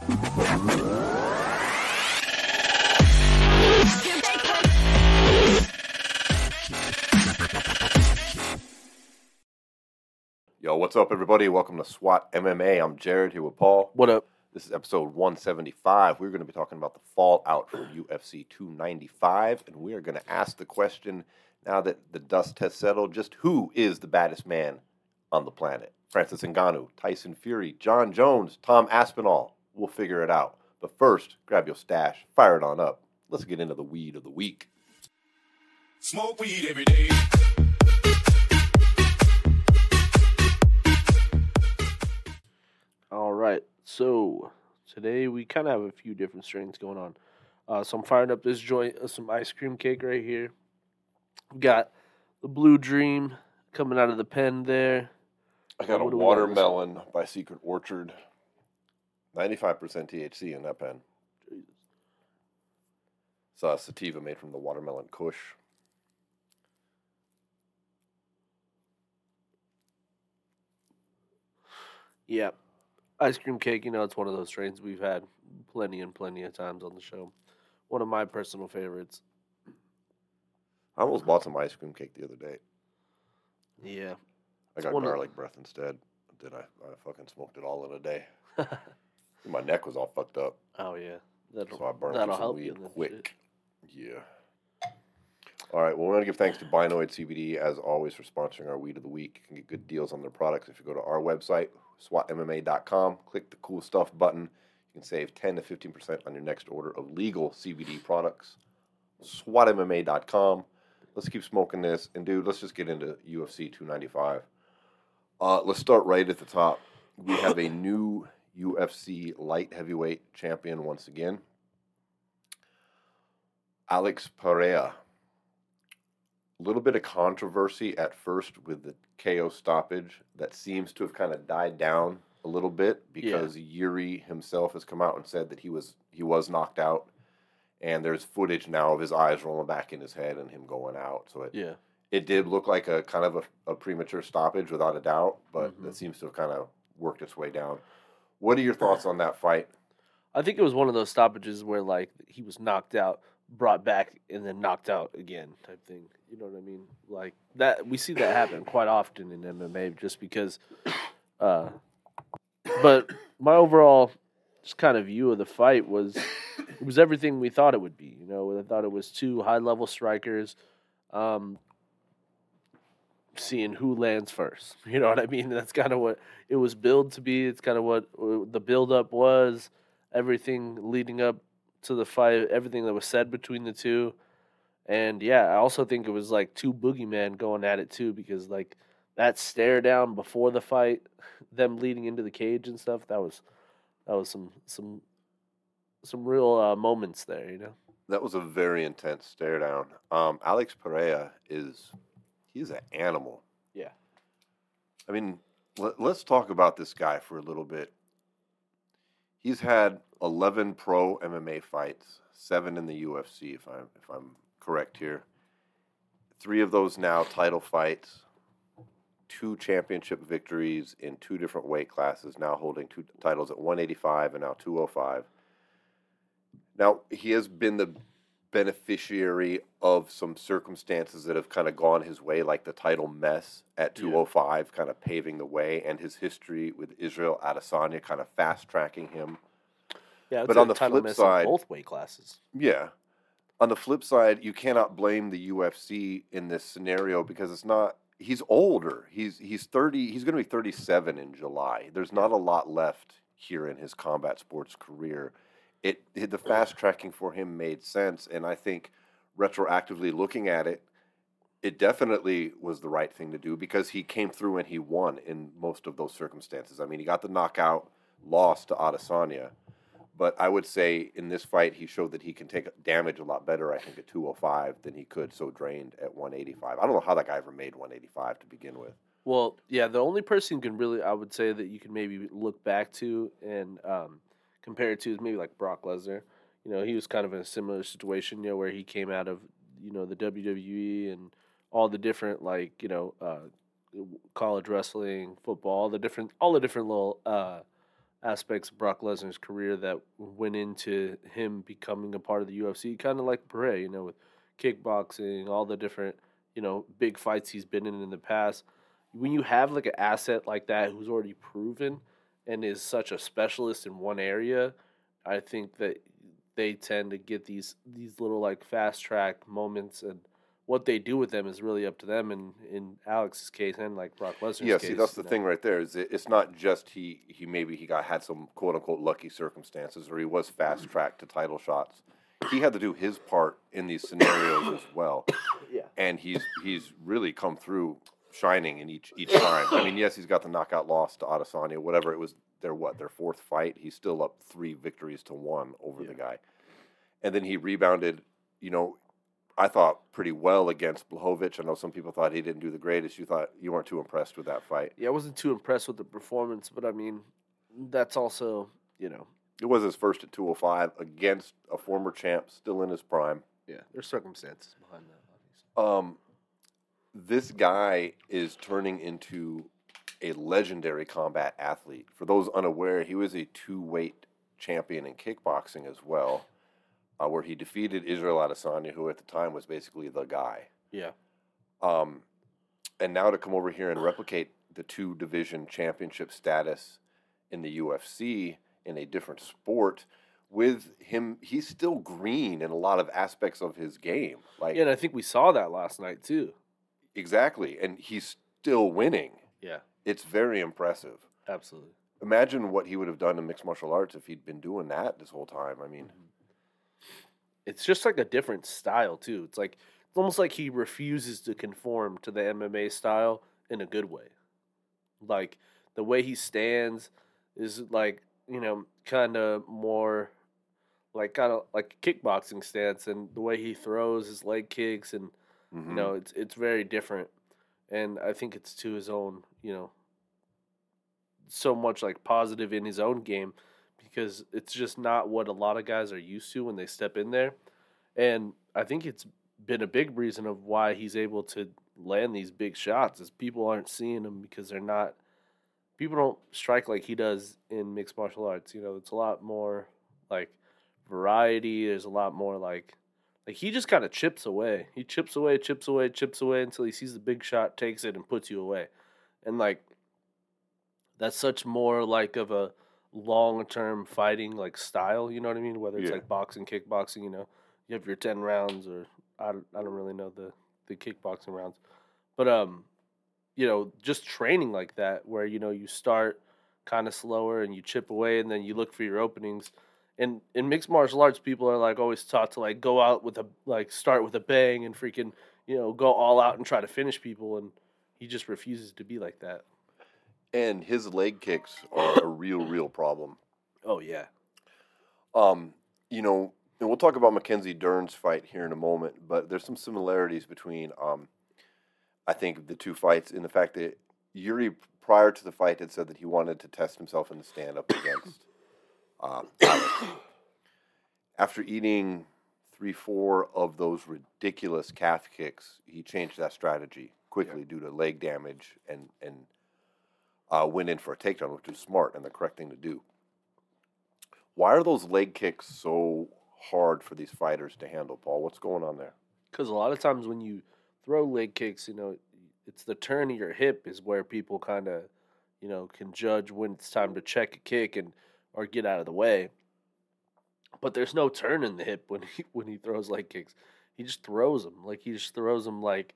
Yo, what's up, everybody? Welcome to SWAT MMA. I'm Jared here with Paul. What up? This is episode 175. We're going to be talking about the fallout from UFC 295, and we are going to ask the question now that the dust has settled just who is the baddest man on the planet? Francis Ngannou, Tyson Fury, Jon Jones, Tom Aspinall. We'll figure it out. But first, grab your stash, fire it on up. Let's get into the weed of the week. Smoke weed every day. All right. So today we kind of have a few different strains going on. Uh, so I'm firing up this joint of some ice cream cake right here. We've got the Blue Dream coming out of the pen there. I got a What do we got in this one? watermelon by Secret Orchard. 95% THC in that pen. Jesus. It's a sativa made from the watermelon kush. Yeah. Ice cream cake, you know, it's one of those strains we've had plenty and plenty of times on the show. One of my personal favorites. I almost bought some ice cream cake the other day. Yeah. I got one of- garlic breath instead. Did I? I fucking smoked it all in a day. My neck was all fucked up, oh yeah. That'll, so I burned that'll some help you weed in this shit. quick. Yeah. All right. Well, we want to give thanks to Binoid CBD as always for sponsoring our weed of the week. You can get good deals on their products if you go to our website, swatmma.com. Click the cool stuff button. You can save 10 to 15 percent on your next order of legal CBD products. SWATMMA.com. Let's keep smoking this, and dude, let's just get into UFC 295. Uh, let's start right at the top. We have a new UFC light heavyweight champion once again. Alex Pereira. A little bit of controversy at first with the KO stoppage that seems to have kind of died down a little bit because Jiri himself has come out and said that he was he was knocked out, and there's footage now of his eyes rolling back in his head and him going out. So it Yeah. it did look like a kind of a, a premature stoppage without a doubt, but Mhm. that seems to have kind of worked its way down. What are your thoughts on that fight? I think it was one of those stoppages where like he was knocked out, brought back, and then knocked out again type thing. You know what I mean? Like that we see that happen quite often in MMA just because uh but my overall just kind of view of the fight was it was everything we thought it would be. You know, I thought it was two high level strikers. Um seeing who lands first. You know what I mean? That's kind of what it was billed to be. It's kind of what uh, the build up was. Everything leading up to the fight, everything that was said between the two. And yeah, I also think it was like two boogeyman going at it too, because like that stare down before the fight, them leading into the cage and stuff, that was that was some some some real uh, moments there, you know. That was a very intense stare down. Um, Alex Pereira is he's an animal. Yeah. I mean, let, let's talk about this guy for a little bit. He's had 11 pro MMA fights, seven in the UFC, if I'm if I'm correct here. Three of those now title fights, two championship victories in two different weight classes. Now holding two titles at 185 and now 205. Now he has been the beneficiary of some circumstances that have kind of gone his way, like the title mess at Yeah. 205, kind of paving the way, and his history with Israel Adesanya kind of fast tracking him. Yeah, But on the flip side- both weight classes. Yeah. On the flip side, you cannot blame the UFC in this scenario because it's not. He's older. He's he's thirty. He's going to be thirty-seven in July. There's not a lot left here in his combat sports career. It, it the fast tracking for him made sense, and I think retroactively looking at it, it definitely was the right thing to do because he came through and he won in most of those circumstances. I mean, he got the knockout, lost to Adesanya, but I would say in this fight he showed that he can take damage a lot better. I think at 205 than he could so drained at 185. I don't know how that guy ever made 185 to begin with. Well, yeah, the only person you can really, I would say that you can maybe look back to and um, compare it to maybe like Brock Lesnar. You know, he was kind of in a similar situation, you know, where he came out of, you know, the WWE and all the different like, you know, uh, college wrestling, football, all the different, all the different little uh, aspects of Brock Lesnar's career that went into him becoming a part of the UFC, kind of like Pere, you know, with kickboxing, all the different, you know, big fights he's been in in the past. When you have like an asset like that who's already proven and is such a specialist in one area, I think that they tend to get these these little like fast track moments and what they do with them is really up to them and in Alex's case and like Brock Lesnar's Yeah, case. see, that's the know. thing right there. Is it, it's not just he he maybe he got had some quote unquote lucky circumstances or he was fast mm-hmm. tracked to title shots. He had to do his part in these scenarios as well, Yeah. and he's he's really come through shining in each each time. I mean, yes, he's got the knockout loss to Adesanya, whatever it was. Their what their fourth fight. He's still up three victories to one over the guy, and then he rebounded. You know, I thought pretty well against Blachowicz. I know some people thought he didn't do the greatest. You thought you weren't too impressed with that fight. Yeah, I wasn't too impressed with the performance, but I mean, that's also, you know, It was his first at 205 against a former champ, still in his prime. yeah, there's circumstances behind that, obviously. Um, this guy is turning into a legendary combat athlete. For those unaware, he was a two weight champion in kickboxing as well, uh, where he defeated Israel Adesanya, who at the time was basically the guy. Yeah. Um, and now to come over here and replicate the two division championship status in the UFC in a different sport with him he's still green in a lot of aspects of his game like Yeah, and I think we saw that last night too. Exactly and he's still winning Yeah, it's very impressive absolutely. imagine what he would have done in mixed martial arts if he'd been doing that this whole time i mean mm-hmm. It's just like a different style too. It's like it's almost like he refuses to conform to the MMA style in a good way. Like the way he stands is like, you know, kind of more like kind of like kickboxing stance and the way he throws his leg kicks and mhm. you know it's it's very different. And i think it's to his own you know so much like positive in his own game because it's just not what a lot of guys are used to when they step in there. And i think it's been a big reason of why he's able to land these big shots is people aren't seeing him because they're not people don't strike like he does in mixed martial arts. You know it's a lot more like variety. There's a lot more like like he just kind of chips away. He chips away, chips away, chips away until he sees the big shot, takes it, and puts you away. And like that's such more like of a long term fighting like style. You know what I mean? Whether it's Yeah. like boxing, kickboxing. You know, you have your ten rounds, or I don't, I don't really know the the kickboxing rounds, but um, you know, just training like that where you know you start kind of slower and you chip away, and then you look for your openings in in mixed martial arts, people are like always taught to like go out with a like start with a bang and freaking you know go all out and try to finish people, and he just refuses to be like that. and his leg kicks are a real real problem Oh yeah, Um, you know, and we'll talk about Mackenzie Dern's fight here in a moment, but there's some similarities between, um, I think, the two fights in the fact that Jiri, prior to the fight, had said that he wanted to test himself in the stand up against uh, After eating three, four of those ridiculous calf kicks, he changed that strategy quickly due to leg damage and and uh, went in for a takedown, which is smart and the correct thing to do. Why are those leg kicks so hard for these fighters to handle, Paul? What's going on there? because a lot of times when you throw leg kicks, you know, it's the turn of your hip is where people kind of, you know, can judge when it's time to check a kick and or get out of the way. But there's no turn in the hip when he when he throws leg kicks. He just throws them like he just throws them like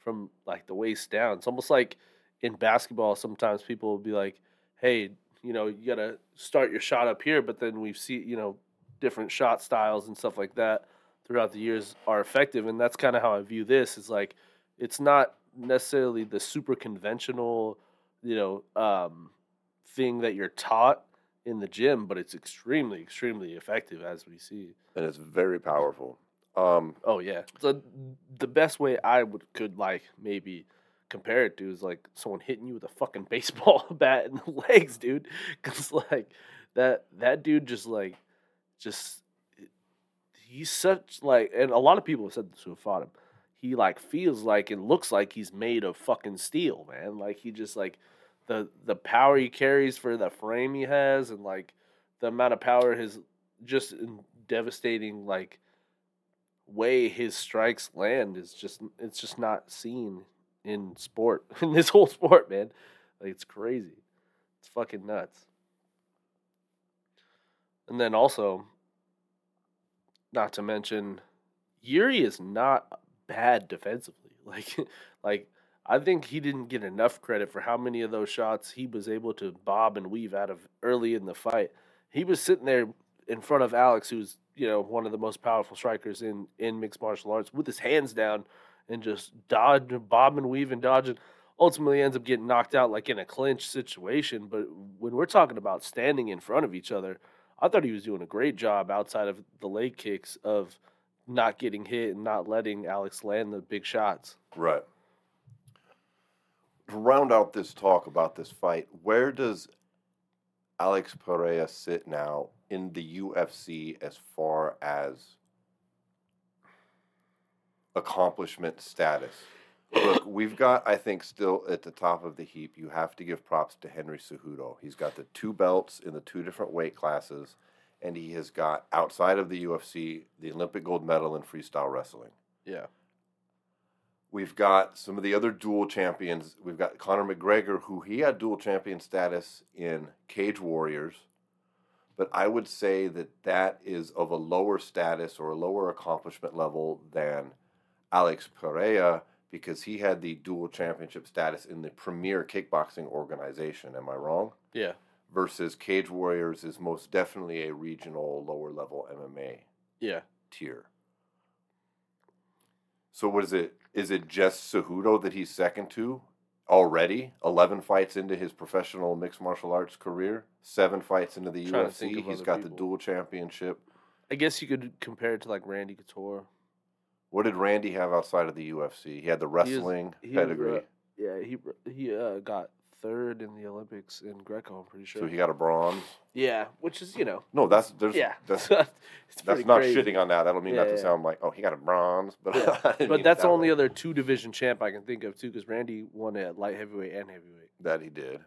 from like the waist down. It's almost like in basketball. Sometimes people will be like, "Hey, you know, you gotta start your shot up here," but then we see you know different shot styles and stuff like that throughout the years are effective and that's kind of how i view this is like it's not necessarily the super conventional you know um, thing that you're taught in the gym but it's extremely extremely effective as we see. And it's very powerful. Um, oh yeah. So the best way i would could like maybe compare it to is like someone hitting you with a fucking baseball bat in the legs dude. Because like that that dude just like just he's such like and a lot of people have said this who have fought him. He like feels like and looks like he's made of fucking steel man. Like he just like the the power he carries for the frame he has, and like the amount of power his just in devastating like way his strikes land is just it's just not seen in sport in this whole sport, man. Like it's crazy. It's fucking nuts. And then also, not to mention, Jiri is not bad defensively. Like, like I think he didn't get enough credit for how many of those shots he was able to bob and weave out of early in the fight. He was sitting there in front of Alex, who's you know one of the most powerful strikers in in mixed martial arts, with his hands down and just dodge, bob and weave and dodging. Ultimately, ends up getting knocked out like in a clinch situation. But when we're talking about standing in front of each other, I thought he was doing a great job outside of the leg kicks of not getting hit and not letting Alex land the big shots. Right. To round out this talk about this fight, where does Alex Pereira sit now in the UFC as far as accomplishment status? Look, we've got, I think, still at the top of the heap. You have to give props to Henry Cejudo. He's got the two belts in the two different weight classes, and he has got, outside of the UFC, the Olympic gold medal in freestyle wrestling. Yeah. We've got some of the other dual champions. We've got Conor McGregor, who he had dual champion status in Cage Warriors, but I would say that that is of a lower status or a lower accomplishment level than Alex Pereira because he had the dual championship status in the premier kickboxing organization. Am I wrong? Yeah. Versus Cage Warriors is most definitely a regional lower level MMA Yeah. tier. So what is it? Is it just Cejudo that he's second to already? Eleven fights into his professional mixed martial arts career, seven fights into the Trying to think UFC. of He's other got the people. dual championship. I guess you could compare it to like Randy Couture. What did Randy have outside of the UFC? He had the wrestling he was, uh, pedigree, Yeah, he he uh, got third in the Olympics in Greco. I'm pretty sure. so he got a bronze. yeah, which is you know. No, that's there's Yeah, that's that's not crazy. shitting on that. I don't mean Yeah, that to yeah. sound like oh he got a bronze, but Yeah. But that's that the only way. other two division champ I can think of too, because Randy won at light heavyweight and heavyweight, that he did.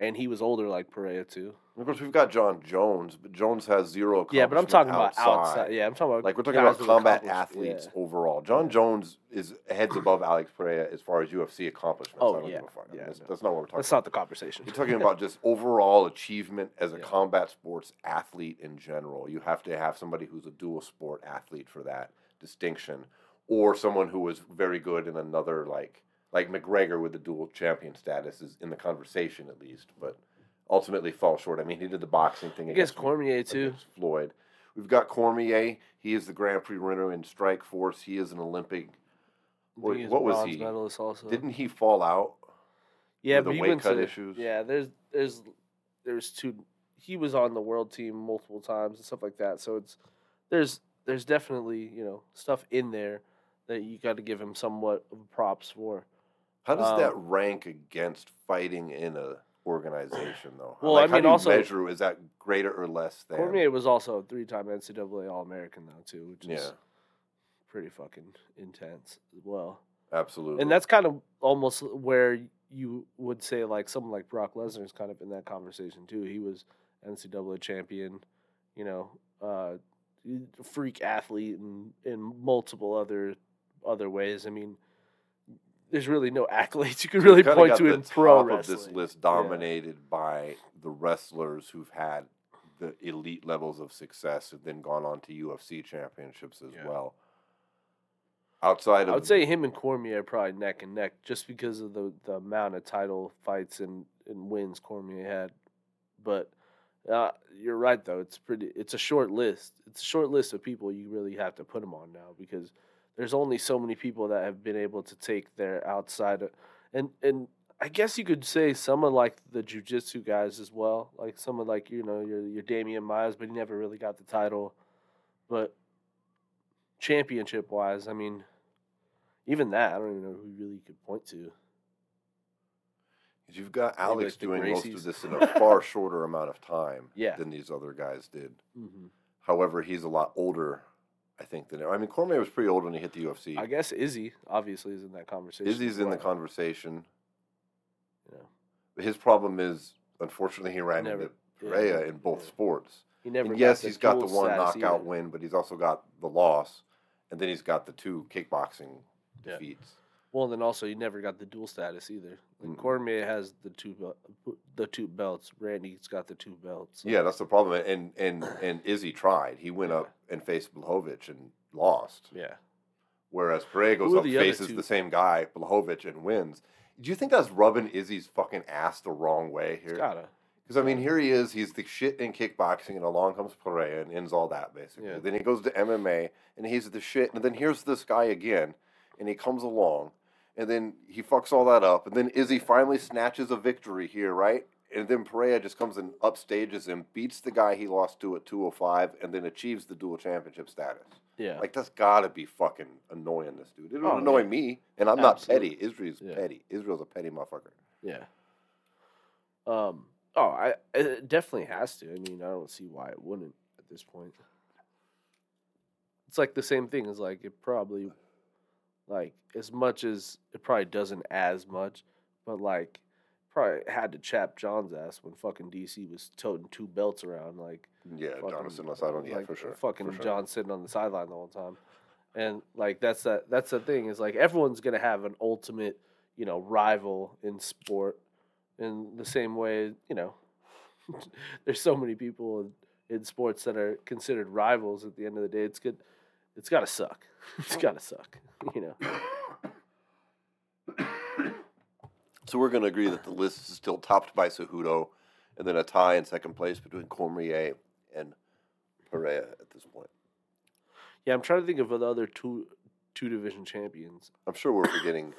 And he was older like Pereira too. Of course, we've got Jon Jones, but Jones has zero. Yeah, but I'm talking about outside. Yeah, I'm talking about Like we're talking about combat athletes yeah. overall. Jon Jones is heads above Alex Pereira as far as UFC accomplishments. Oh, I don't yeah. give a fuck. I mean, Yeah, that's, no. that's not what we're talking. That's about. not the conversation. You're talking about just overall achievement as a Yeah. combat sports athlete in general. You have to have somebody who's a dual sport athlete for that distinction, or someone who was very good in another like like McGregor with the dual champion status is in the conversation at least, but ultimately falls short. I mean, he did the boxing thing. I guess against Cormier too. Floyd. We've got Cormier. He is the Grand Prix winner in Strikeforce. He is an Olympic. I What- think he's a what was he? Medalist also. Didn't he fall out? yeah, the he weight went cut to, issues? Yeah, there's there's there's two. He was on the world team multiple times and stuff like that. So it's there's there's definitely you know stuff in there that you got to give him somewhat of props for. How does Um, that rank against fighting in a organization, though? Well, like, I how mean, do you also- measure is that greater or less than? Cormier was also a three-time NCAA All-American though too, which is Yeah. pretty fucking intense as well. Absolutely. And that's kind of almost where you would say like someone like Brock Lesnar is kind of in that conversation too. He was NCAA champion, you know, uh, freak athlete and in multiple other other ways. I mean, there's really no accolades you could really Kinda point got to the in pro top wrestling. of this list dominated by the wrestlers who've had the elite levels of success and then gone on to UFC championships as Yeah. well. Outside of I would say him and Cormier are probably neck and neck just because of the, the amount of title fights and, and wins Cormier had. But uh, you're right though; it's pretty. It's a short list. It's a short list of people you really have to put them on now because there's only so many people that have been able to take their outside of, and and I guess you could say some of like the jujitsu guys as well, like some of like you know your your Demian Maia, but he never really got the title. But championship wise, I mean, even that I don't even know who really could point to. You've got Alex doing most of this in a far shorter amount of time Yeah. than these other guys did. Mm-hmm. However, he's a lot older, I think, than I mean, Cormier was pretty old when he hit the UFC. I guess Izzy obviously is in that conversation. Izzy's as in the conversation. You know, His problem is, unfortunately, he ran Never- into yeah, Pereira in both yeah. sports. he never. And yes, he's got the one knockout either. win, but he's also got the loss, and then he's got the two kickboxing Yeah. defeats. Well, and then also he never got the dual status either. Like Mm. Cormier has the two the two belts. Randy's got the two belts. so- Yeah, that's the problem. And and and Izzy tried. He went up and faced Blachowicz and lost. yeah. Whereas Pereira goes up, the faces the same guy, Blachowicz, and wins. Do you think that's rubbing Izzy's fucking ass the wrong way It's here? gotta. Because I mean, here he is. He's the shit in kickboxing, and along comes Pereira and ends all that basically. Yeah. Then he goes to MMA, and he's the shit. And then here's this guy again, and he comes along, and then he fucks all that up. And then Izzy finally snatches a victory here, right? And then Pereira just comes and upstages him, beats the guy he lost to at 205, and then achieves the dual championship status. Yeah. Like that's gotta be fucking annoying this dude. It don't Oh, annoy yeah. me, and I'm Absolutely. not petty. Israel's Yeah. petty. Israel's a petty motherfucker. Yeah. Um. Oh, I it definitely has to. I mean, I don't see why it wouldn't at this point. It's like the same thing as like it probably, like as much as it probably doesn't as much, but like probably had to chap John's ass when fucking DC was toting two belts around like Yeah, fucking- Jonathan Lozano, yeah, like, for sure. Fucking for sure. John sitting on the sideline the whole time, and like that's that. That's the thing is like everyone's gonna have an ultimate, you know, rival in sport. In the same way, you know, there's so many people in, in sports that are considered rivals. At the end of the day, it's good. It's gotta suck. It's gotta suck. You know. So we're going to agree that the list is still topped by Cejudo, and then a tie in second place between Cormier and Pereira at this point. Yeah, I'm trying to think of the other two two division champions. I'm sure we're forgetting,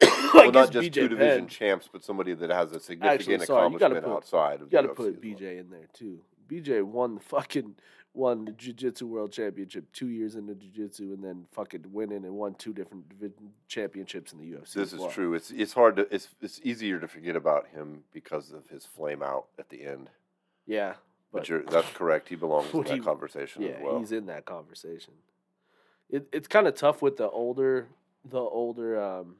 well, not just BJ two division Penn. champs, but somebody that has a significant sorry, accomplishment put- outside of You got to put as well. BJ in there too. BJ won the fucking won the jiu-jitsu world championship two years into jiu-jitsu and then fucking winning and won two different division championships in the UFC. This is well. true. It's it's hard to it's it's easier to forget about him because of his flame out at the end. Yeah, But, but you're that's correct. He belongs in that he- conversation yeah, as well. he's in that conversation. It, it's kind of tough with the older the older um,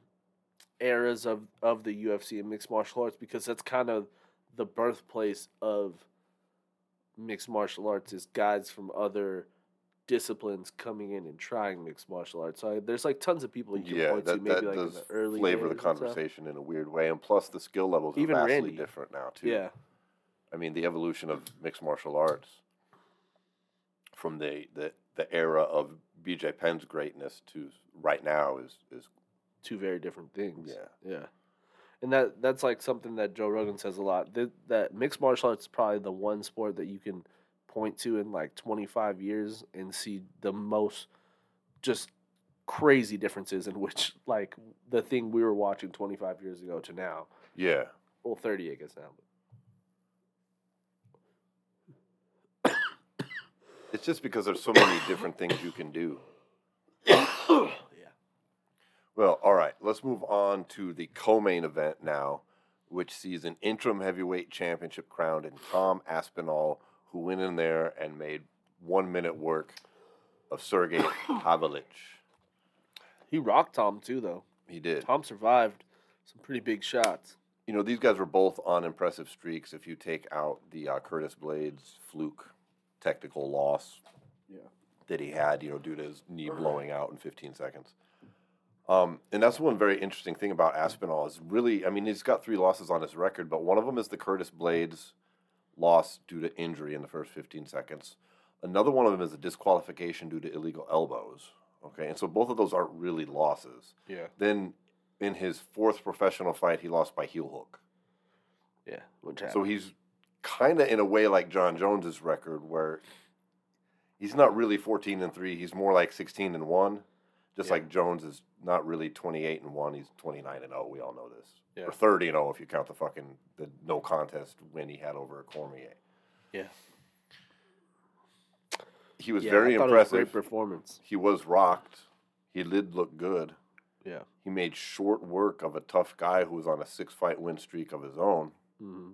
eras of of the UFC and mixed martial arts because that's kind of the birthplace of mixed martial arts is guys from other disciplines coming in and trying mixed martial arts. So I, there's like tons of people you can yeah, point to that, maybe that like in does the early flavor the days and stuff. conversation in a weird way, and plus the skill levels are vastly Randy. different now too. Yeah, I mean, the evolution of mixed martial arts from the, the, the era of BJ Penn's greatness to right now is, is two very different things. Yeah. yeah, and that that's like something that Joe Rogan says a lot. That, that mixed martial arts is probably the one sport that you can point to in like 25 years and see the most just crazy differences in which like the thing we were watching 25 years ago to now. yeah. Well, 30 I guess now. It's just because there's so many different things you can do. Well, all right, let's move on to the co-main event now, which sees an interim heavyweight championship crowned in Tom Aspinall, who went in there and made one minute work of Sergey Pavlovich. He rocked Tom too though. He did. Tom survived some pretty big shots. You know, these guys were both on impressive streaks. If you take out the uh, Curtis Blaydes fluke technical loss Yeah. that he had, you know, due to his knee blowing out in 15 seconds. Um, and that's one very interesting thing about Aspinall is really, I mean, he's got three losses on his record, but one of them is the Curtis Blaydes loss due to injury in the first 15 seconds. Another one of them is a disqualification due to illegal elbows. Okay, and so both of those aren't really losses. Yeah. Then in his fourth professional fight, he lost by heel hook. Yeah. Which happened. So he's kind of in a way like Jon Jones's record, where he's not really 14 and three. He's more like 16 and one. Just Yeah. like Jones is not really 28 and one. He's 29 and 0. We all know this. Yeah. Or 30 and 0 if you count the fucking the no contest win he had over Cormier. yeah. He was Yeah, very I thought it was a impressive. great performance. he was rocked. He did look good. Yeah. He made short work of a tough guy who was on a six fight win streak of his own. hmm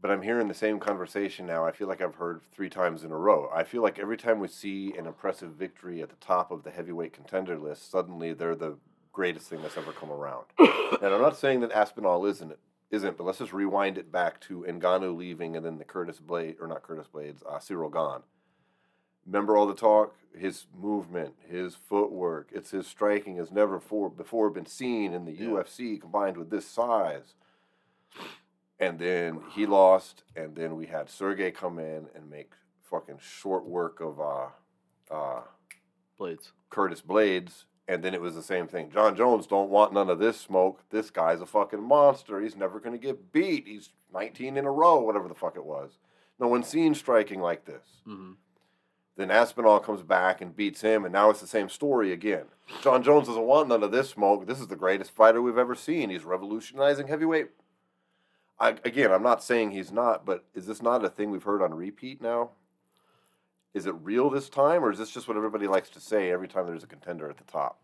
But I'm hearing the same conversation now. I feel like I've heard three times in a row. I feel like every time we see an impressive victory at the top of the heavyweight contender list, suddenly they're the greatest thing that's ever come around. and I'm not saying that Aspinall isn't isn't, but let's just rewind it back to Ngannou leaving and then the Curtis Blade or not Curtis Blaydes, uh, Ciryl Gane. Remember all the talk? His movement, his footwork, it's his striking has never for, before been seen in the Yeah. UFC combined with this size. And then he lost, and then we had Sergey come in and make fucking short work of uh, uh, Blaydes. Curtis Blaydes, and then it was the same thing. Jon Jones don't want none of this smoke. This guy's a fucking monster. He's never going to get beat. He's 19 in a row, whatever the fuck it was. No one's seen striking like this. Mm-hmm. Then Aspinall comes back and beats him, and now it's the same story again. Jon Jones doesn't want none of this smoke. This is the greatest fighter we've ever seen. He's revolutionizing heavyweight. I, again, I'm not saying he's not, but is this not a thing we've heard on repeat now? Is it real this time, or is this just what everybody likes to say every time there's a contender at the top?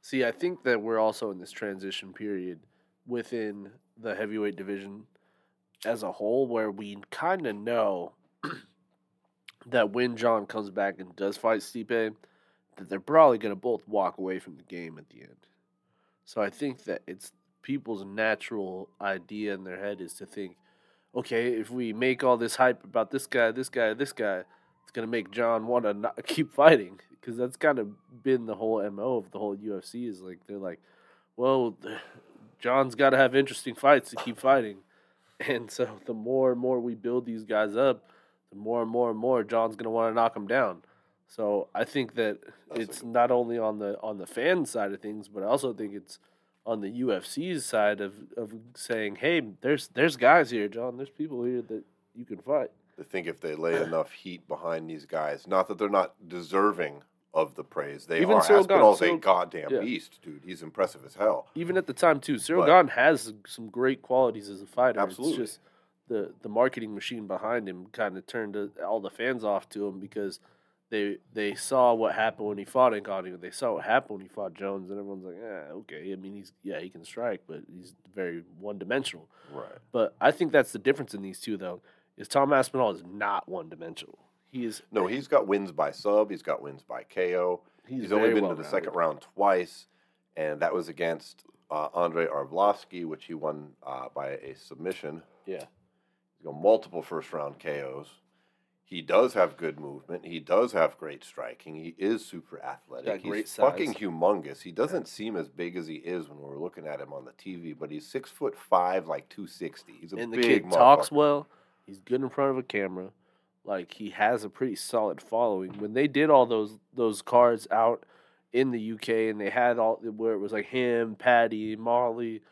See, I think that we're also in this transition period within the heavyweight division as a whole where we kind of know that when John comes back and does fight Stipe, that they're probably going to both walk away from the game at the end. So I think that it's people's natural idea in their head is to think, okay, if we make all this hype about this guy, this guy, this guy, it's going to make John want to not keep fighting because that's kind of been the whole mo of the whole UFC is like they're like, well, John's got to have interesting fights to keep fighting, and so the more and more we build these guys up, the more and more and more John's gonna want to knock them down. So I think that That's it's not only on the on the fan side of things, but I also think it's on the UFC's side of, of saying, hey, there's there's guys here, John. There's people here that you can fight. They think if they lay enough heat behind these guys, not that they're not deserving of the praise, they Even are. Ciryl Aspinall's a goddamn yeah. beast, dude. He's impressive as hell. even at the time too. Ciryl But- Gane has some great qualities as a fighter. Absolutely. It's just the the marketing machine behind him kind of turned uh, all the fans off to him because they they saw what happened when he fought Ngannou. They saw what happened when he fought Jones, and everyone's like, "Yeah, okay." I mean, he's yeah, he can strike, but he's very one dimensional. Right. But I think that's the difference in these two, though. Is Tom Aspinall is not one dimensional. He is No, he's got wins by sub. He's got wins by KO. he's, He's, only been to the second round twice, and that was against uh, Andrei Arlovsky, which he won uh, by a submission. Yeah, He's got multiple first round KOs. He does have good movement. He does have great striking. He is super athletic. Got he's great fucking humongous. He doesn't seem as big as he is when we're looking at him on the TV, but he's six foot five, like two sixty. He's a and the big kid talks well. He's good in front of a camera. Like he has a pretty solid following. When they did all those those cards out in the UK, and they had all where it was like him, Paddy, Molly.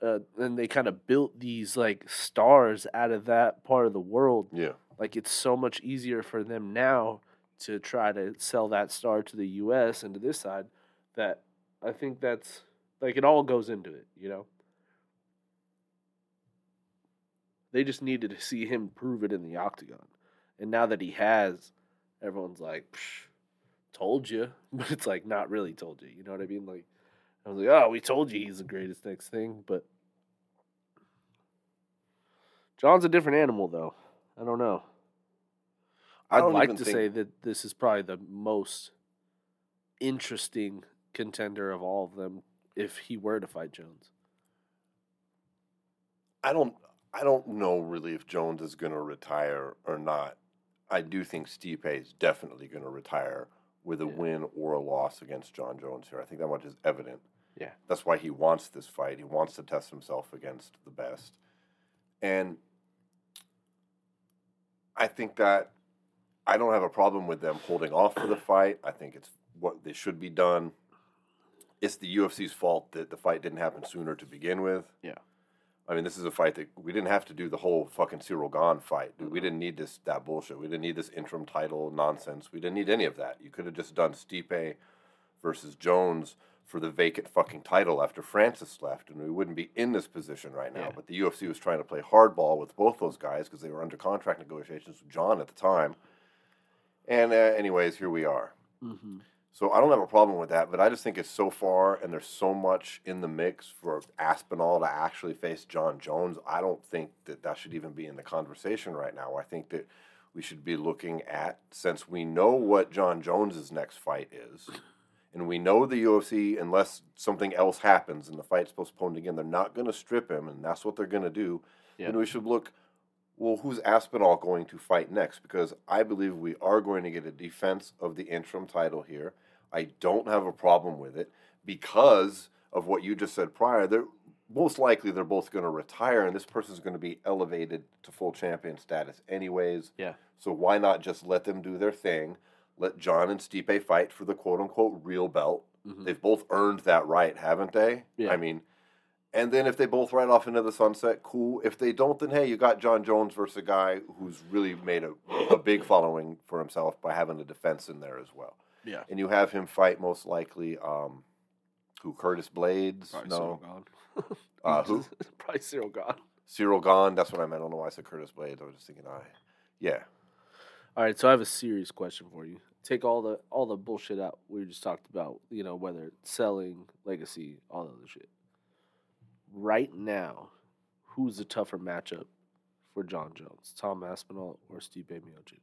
uh, and they kind of built these like stars out of that part of the world. Yeah. Like it's so much easier for them now to try to sell that star to the US and to this side that I think that's like it all goes into it, you know. They just needed to see him prove it in the octagon. And now that he has, everyone's like, told you. But it's like not really told you. You know what I mean? Like I was like, oh, we told you he's the greatest next thing, but John's a different animal though. I don't know. I'd like to think- say that this is probably the most interesting contender of all of them if he were to fight Jones. I don't I don't know really if Jones is going to retire or not. I do think Stipe is definitely going to retire with a Yeah. win or a loss against Jon Jones here. I think that much is evident. Yeah. That's why he wants this fight. He wants to test himself against the best. And I think that I don't have a problem with them holding off for the fight. I think it's what they should be done. It's the UFC's fault that the fight didn't happen sooner to begin with. Yeah. I mean, this is a fight that we didn't have to do the whole fucking Ciryl Gane fight. Dude. We didn't need this that bullshit. We didn't need this interim title nonsense. We didn't need any of that. You could have just done Stipe versus Jones for the vacant fucking title after Francis left, and we wouldn't be in this position right now. Yeah. But the UFC was trying to play hardball with both those guys because they were under contract negotiations with John at the time. And uh, anyways, here we are. Mm-hmm. So I don't have a problem with that, but I just think it's so far and there's so much in the mix for Aspinall to actually face Jon Jones. I don't think that that should even be in the conversation right now. I think that we should be looking at since we know what Jon Jones's next fight is, and we know the UFC, unless something else happens and the fight's postponed again, they're not going to strip him, and that's what they're going to do. Yeah. Then we should look. Well, who's Aspinall going to fight next? Because I believe we are going to get a defense of the interim title here. I don't have a problem with it because of what you just said prior. They're most likely they're both going to retire, and this person's going to be elevated to full champion status, anyways. Yeah. So why not just let them do their thing? Let John and Stipe fight for the quote unquote real belt. Mhm. They've both earned that right, haven't they? Yeah. I mean, and then if they both ride off into the sunset, cool. If they don't, then hey, you got Jon Jones versus a guy who's really made a, a big following for himself by having a defense in there as well. Yeah. And you have him fight most likely um, who Curtis Blaydes? Probably no. Cyril Uh, who? Probably Ciryl Gane. Ciryl Gane. That's what I meant. I don't know why I said Curtis Blaydes. I was just thinking, I. Yeah. All right, so I have a serious question for you. Take all the all the bullshit out we just talked about. You know, whether it's selling, legacy, all the other shit. Right now, who's the tougher matchup for Jon Jones, Tom Aspinall or Stipe Miocic?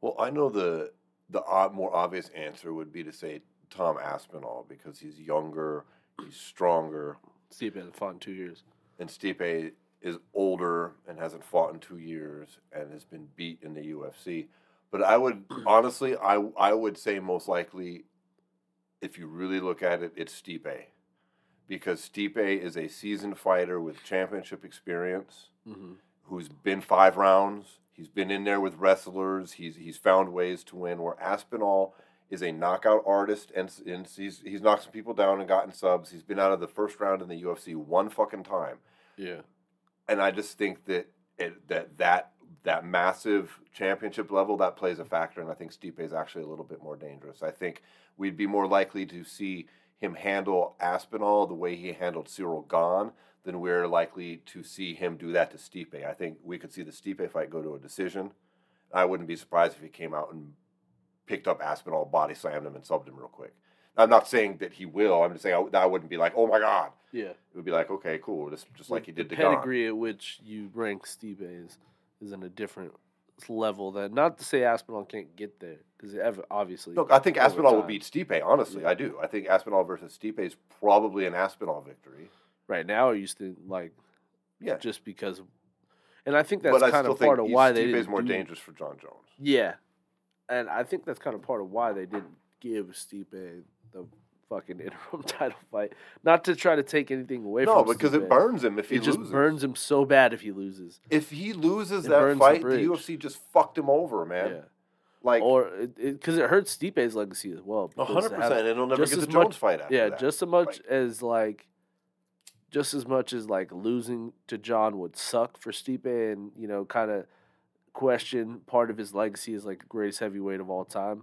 Well, I know the the more obvious answer would be to say Tom Aspinall because he's younger, he's stronger, Stipe hasn't fought in two years. and Stipe is older and hasn't fought in two years and has been beat in the UFC. But I would honestly, I I would say most likely, if you really look at it, it's Stipe, because Stipe is a seasoned fighter with championship experience Mm-hmm. who's been five rounds. He's been in there with wrestlers. He's he's found ways to win. Where Aspinall is a knockout artist and, and he's he's knocked some people down and gotten subs. He's been out of the first round in the UFC one fucking time. Yeah. And I just think that it, that that that massive championship level that plays a factor. And I think Stipe is actually a little bit more dangerous. I think we'd be more likely to see him handle Aspinall the way he handled Ciryl Gane than we're likely to see him do that to Stipe. I think we could see the Stipe fight go to a decision. I wouldn't be surprised if he came out and picked up Aspinall, body slammed him, and subbed him real quick. I'm not saying that he will. I'm just saying I, I wouldn't be like, oh my god. Yeah. It would be like, okay, cool, just just like he did the to Gane. pedigree at which you rank Stipe is is in a different level. That not to say Aspinall can't get there because obviously. Look, I think Aspinall will beat Stipe. Honestly, Yeah. I do. I think Aspinall versus Stipe is probably an Aspinall victory. right now. I used to like Yeah, just because, and I think that's I kind of part of why they Stipe is more do- dangerous for John Jones. Yeah, and I think that's kind of part of why they didn't give Stipe the fucking interim title fight. Not to try to take anything away No, from because Stipe. it burns him if he It just loses. burns him so bad if he loses. If he loses It that burns the fight, the. UFC just fucked him over, man. yeah, Like or because it, hurts Stipe's legacy as well. a hundred percent, and he'll never get the Jones much- fight after yeah, that. just as much Like, as like, just as much as like losing to John would suck for Stipe, and you know, kind of question part of his legacy as like the greatest heavyweight of all time.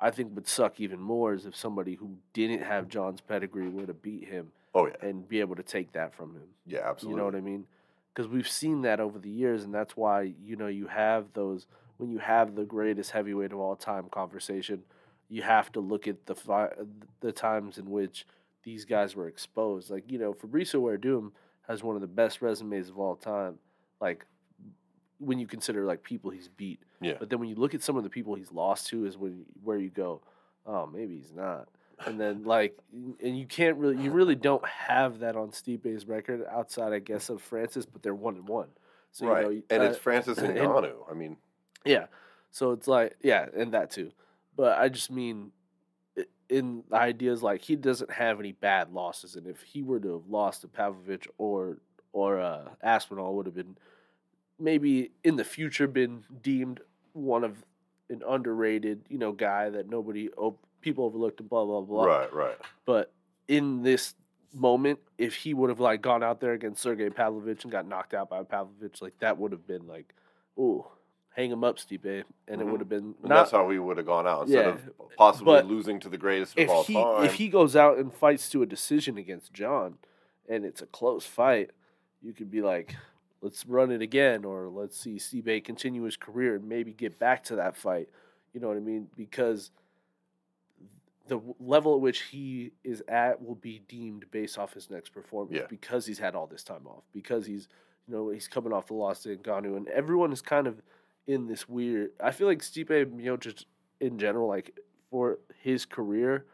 I think would suck even more is if somebody who didn't have John's pedigree would have beat him oh yeah, and be able to take that from him. yeah, absolutely. You know what I mean? Because we've seen that over the years, and that's why you know you have those when you have the greatest heavyweight of all time conversation. You have to look at the fi- the times in which these guys were exposed. Like you know, Fabricio Werdum has one of the best resumes of all time. Like when you consider like people he's beat, Yeah. But then when you look at some of the people he's lost to, is when where you go, oh, maybe he's not. And then like, and you can't really, you really don't have that on Stipe's record outside, I guess, of Francis. But they're one and one. So right, you know, and uh, it's Francis and Ngannou. I mean, yeah. So it's like, yeah, and that too. But I just mean, in the ideas like he doesn't have any bad losses, and if he were to have lost to Pavlovich or or uh, Aspinall, would have been maybe in the future been deemed one of an underrated, you know, guy that nobody op- people overlooked and blah blah blah. right, right. But in this moment, if he would have like gone out there against Sergey Pavlovich and got knocked out by Pavlovich, like that would have been like, ooh, hang him up, Stipe, and it Mhm. would have been And not. that's how we would have gone out instead Yeah, of possibly losing to the greatest of if all he time. if he goes out and fights to a decision against John, and it's a close fight, you could be like, let's run it again, or let's see Stipe continue his career and maybe get back to that fight. You know what I mean? Because the level at which he is at will be deemed based off his next performance Yeah. because he's had all this time off because he's you know he's coming off the loss to Ngannou and everyone is kind of in this weird. I feel like Stipe Miocic in general, like for his career,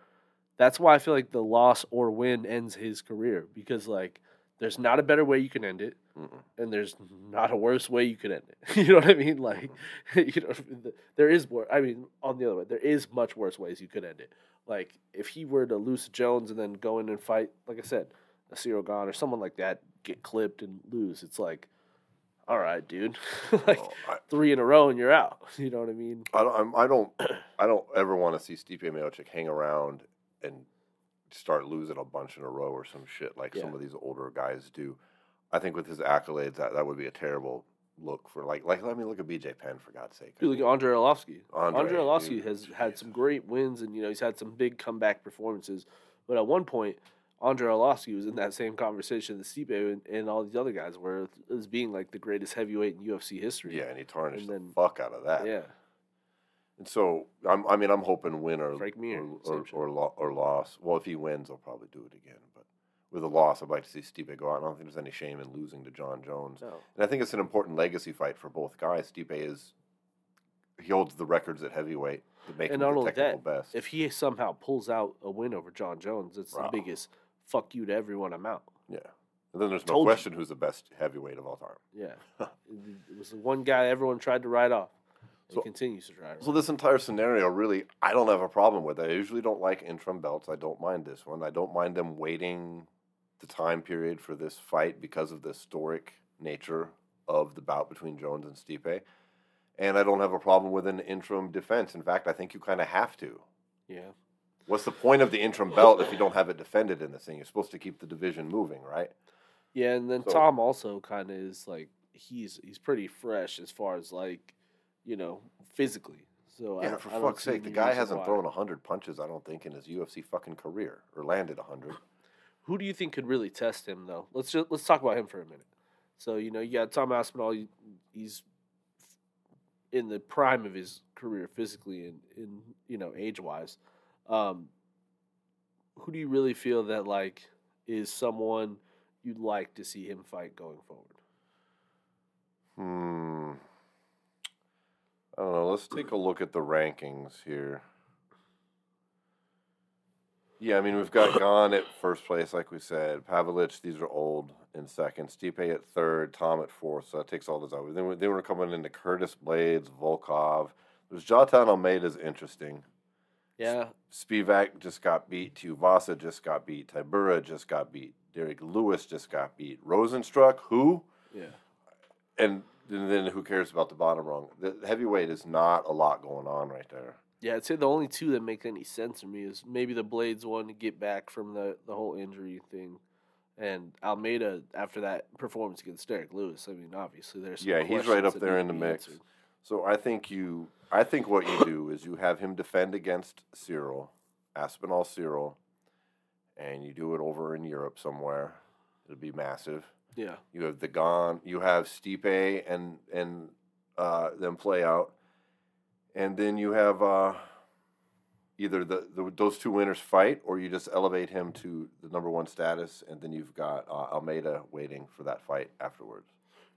that's why I feel like the loss or win ends his career because like there's not a better way you can end it, Mm-mm. and there's not a worse way you could end it. you know what I mean? Like, you know, there is more. I mean, on the other way, there is much worse ways you could end it. Like if he were to lose Jones and then go in and fight, like I said, a Ciryl Gane or someone like that, get clipped and lose. It's like, all right, dude, like Well, I, three in a row and you're out. You know what I mean? I don't. I'm, I don't. I don't ever want to see Stipe Miocic hang around and start losing a bunch in a row or some shit like some of these older guys do. I think with his accolades, that, that would be a terrible look for like like. Let me look at BJ Penn for God's sake. Dude, look at Andrei Arlovsky. Andrei, Andrei Arlovsky has had some great wins, and you know he's had some big comeback performances. But at one point, Andrei Arlovsky was in that same conversation that Stipe and, and all these other guys were as being like the greatest heavyweight in UFC history. yeah, and he tarnished and the then- fuck out of that. yeah. And so I'm, I mean, I'm hoping win or Frank Mir, or or, or, lo- or loss. Well, if he wins, I'll probably do it again. With a loss, I'd like to see Stipe go out. I don't think there's any shame in losing to Jon Jones. No. And I think it's an important legacy fight for both guys. Stipe is he holds the records at heavyweight to make And him not the only technical that, best. if he somehow pulls out a win over Jon Jones, it's Wow. the biggest fuck you to everyone. I'm out. yeah. And then there's no Told you. question who's the best heavyweight of all time. Yeah. it it was the one guy everyone tried to write off. And So- continues to to. So this entire scenario, really, I don't have a problem with it. I usually don't like interim belts. I don't mind this one. I don't mind them waiting the time period for this fight because of the historic nature of the bout between Jones and Stipe. And I don't have a problem with an interim defense. In fact, I think you kind of have to. yeah. What's the point of the interim belt if you don't have it defended in this thing? You're supposed to keep the division moving, right? Yeah, and then So- Tom also kind of is like he's he's pretty fresh as far as like you know physically. So I Yeah, don't- for I fuck's sake, the guy hasn't why. thrown hundred punches. I don't think in his UFC fucking career or landed hundred. Who do you think could really test him though? Let's just let's talk about him for a minute. So you know you got Tom Aspinall. He's in the prime of his career physically and in you know age wise. Um, who do you really feel that like is someone you'd like to see him fight going forward? Hmm. I don't know. Let's take a look at the rankings here. Yeah, I mean we've got Gane at first place, like we said. Pavlovich, these are old in second. Stipe at third. Tom at fourth. So that takes all those out. Then we, then we're coming into Curtis Blaydes, Volkov. There's Jailton Almeida's interesting. Yeah, Spivak just got beat. Tuivasa just got beat. Tybura just got beat. Derek Lewis just got beat. Rozenstruik, who? yeah. and and then who cares about the bottom rung? The heavyweight is not a lot going on right there. Yeah, I'd say the only two that make any sense to me is maybe the Blaydes one to get back from the, the whole injury thing, and Almeida after that performance against Derek Lewis. I mean, obviously there's some Yeah, he's right up there in the mix. answered. So I think you, I think what you do is you have him defend against Ciryl, Aspinall Ciryl, and you do it over in Europe somewhere. It'd be massive. Yeah, You have the Gane, you have Stipe and and uh, them play out, and then you have uh, either the, the those two winners fight, or you just elevate him to the number one status, and then you've got uh, Almeida waiting for that fight afterwards.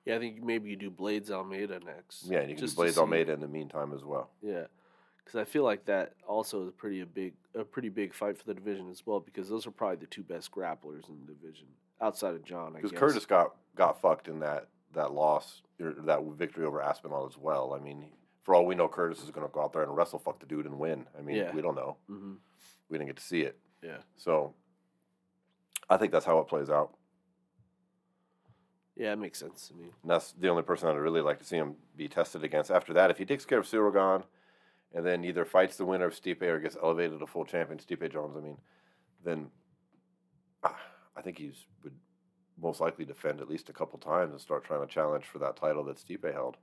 yeah. I think maybe you do Blaydes Almeida next. Yeah, and you can just do Blaydes Almeida in the meantime as well. Yeah, because I feel like that also is pretty a big a pretty big fight for the division as well. Because those are probably the two best grapplers in the division outside of Jon. I Because. Curtis got got fucked in that that loss or that victory over Aspinall as well. I mean, for all we know, Curtis is going to go out there and wrestle fuck the dude and win. I mean, Yeah. we don't know. hmm We didn't get to see it. Yeah, So I think that's how it plays out. yeah, it makes sense to me. And that's the only person I'd really like to see him be tested against. After that, if he takes care of Ciryl Gane and then either fights the winner of Stipe or gets elevated to full champion, Stipe Jones, I mean, then ah, I think he's would most likely defend at least a couple times and start trying to challenge for that title that Stipe held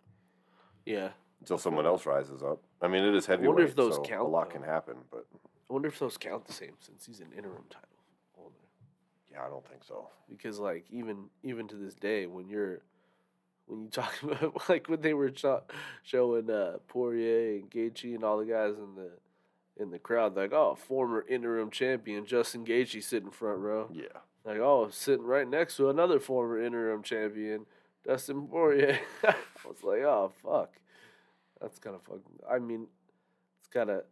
Yeah, until someone else rises up. I mean, it is wonder heavyweight, if those so a lot though. can happen, but I wonder if those count the same since he's an interim title holder. yeah, I don't think so. because like even even to this day when you're when you talk about like when they were sho- showing uh Poirier and Gaethje and all the guys in the in the crowd like oh former interim champion Justin Gaethje sitting front row Yeah. like oh sitting right next to another former interim champion Dustin Poirier I was like oh fuck That's kind of fucking. I mean, it's kind of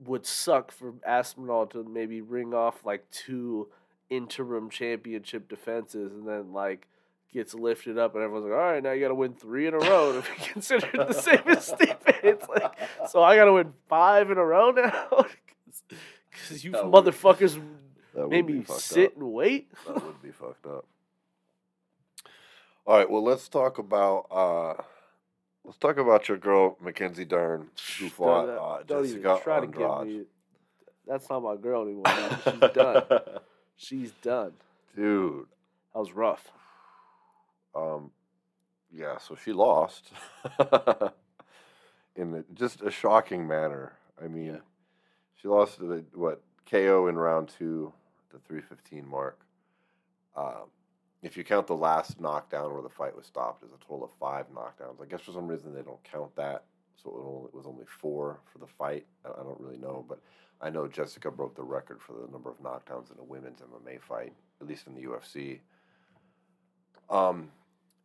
would suck for Aspinall to maybe ring off like two interim championship defenses and then like gets lifted up and everyone's like, all right, now you got to win three in a row to be considered the same as Stipe. It's like, so I got to win five in a row now because you That motherfuckers That made me sit up. and wait. That would be fucked up. All right, well, let's talk about uh, let's talk about your girl Mackenzie Dern, who fought Don't- uh, don't Jessica try to Andrade. me. That's not my girl anymore. man. She's done. She's done. Dude, That was rough. um, yeah, so she lost in just a shocking manner. I mean, Yeah. she lost to the, what KO in round two, the three fifteen mark. Uh, if you count the last knockdown where the fight was stopped, is a total of five knockdowns. I guess for some reason they don't count that, so it, was only four for the fight. I, I don't really know, but I know Jessica broke the record for the number of knockdowns in a women's MMA fight, at least in the UFC. Um,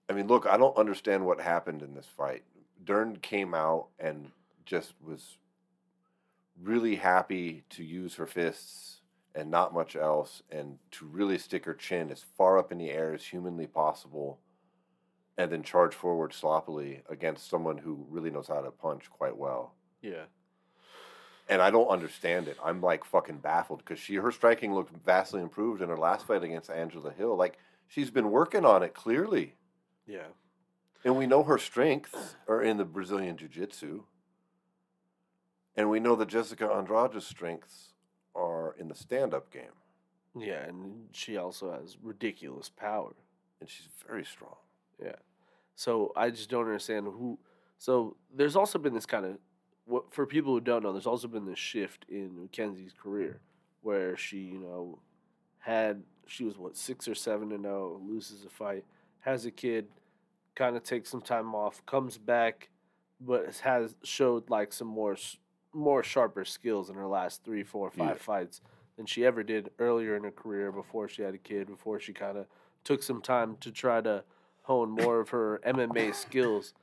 I mean, look, I don't understand what happened in this fight. Dern came out and just was really happy to use her fists and not much else, and to really stick her chin as far up in the air as humanly possible, and then charge forward sloppily against someone who really knows how to punch quite well. Yeah. And I don't understand it. I'm like fucking baffled because she her striking looked vastly improved in her last fight against Angela Hill. Like she's been working on it clearly. Yeah. And we know her strengths are in the Brazilian Jiu Jitsu. And we know that Jessica Andrade's strengths are in the stand up game. Yeah, and she also has ridiculous power. And she's very strong. Yeah. So I just don't understand who. So there's also been this kind of, what for people who don't know, there's also been this shift in Mackenzie's career, where she, you know, had she was what six or seven to oh, zero, loses a fight, has a kid, kind of takes some time off, comes back, but has showed like some more more sharper skills in her last three, four, five Yeah. fights than she ever did earlier in her career before she had a kid, before she kind of took some time to try to hone more of her MMA skills.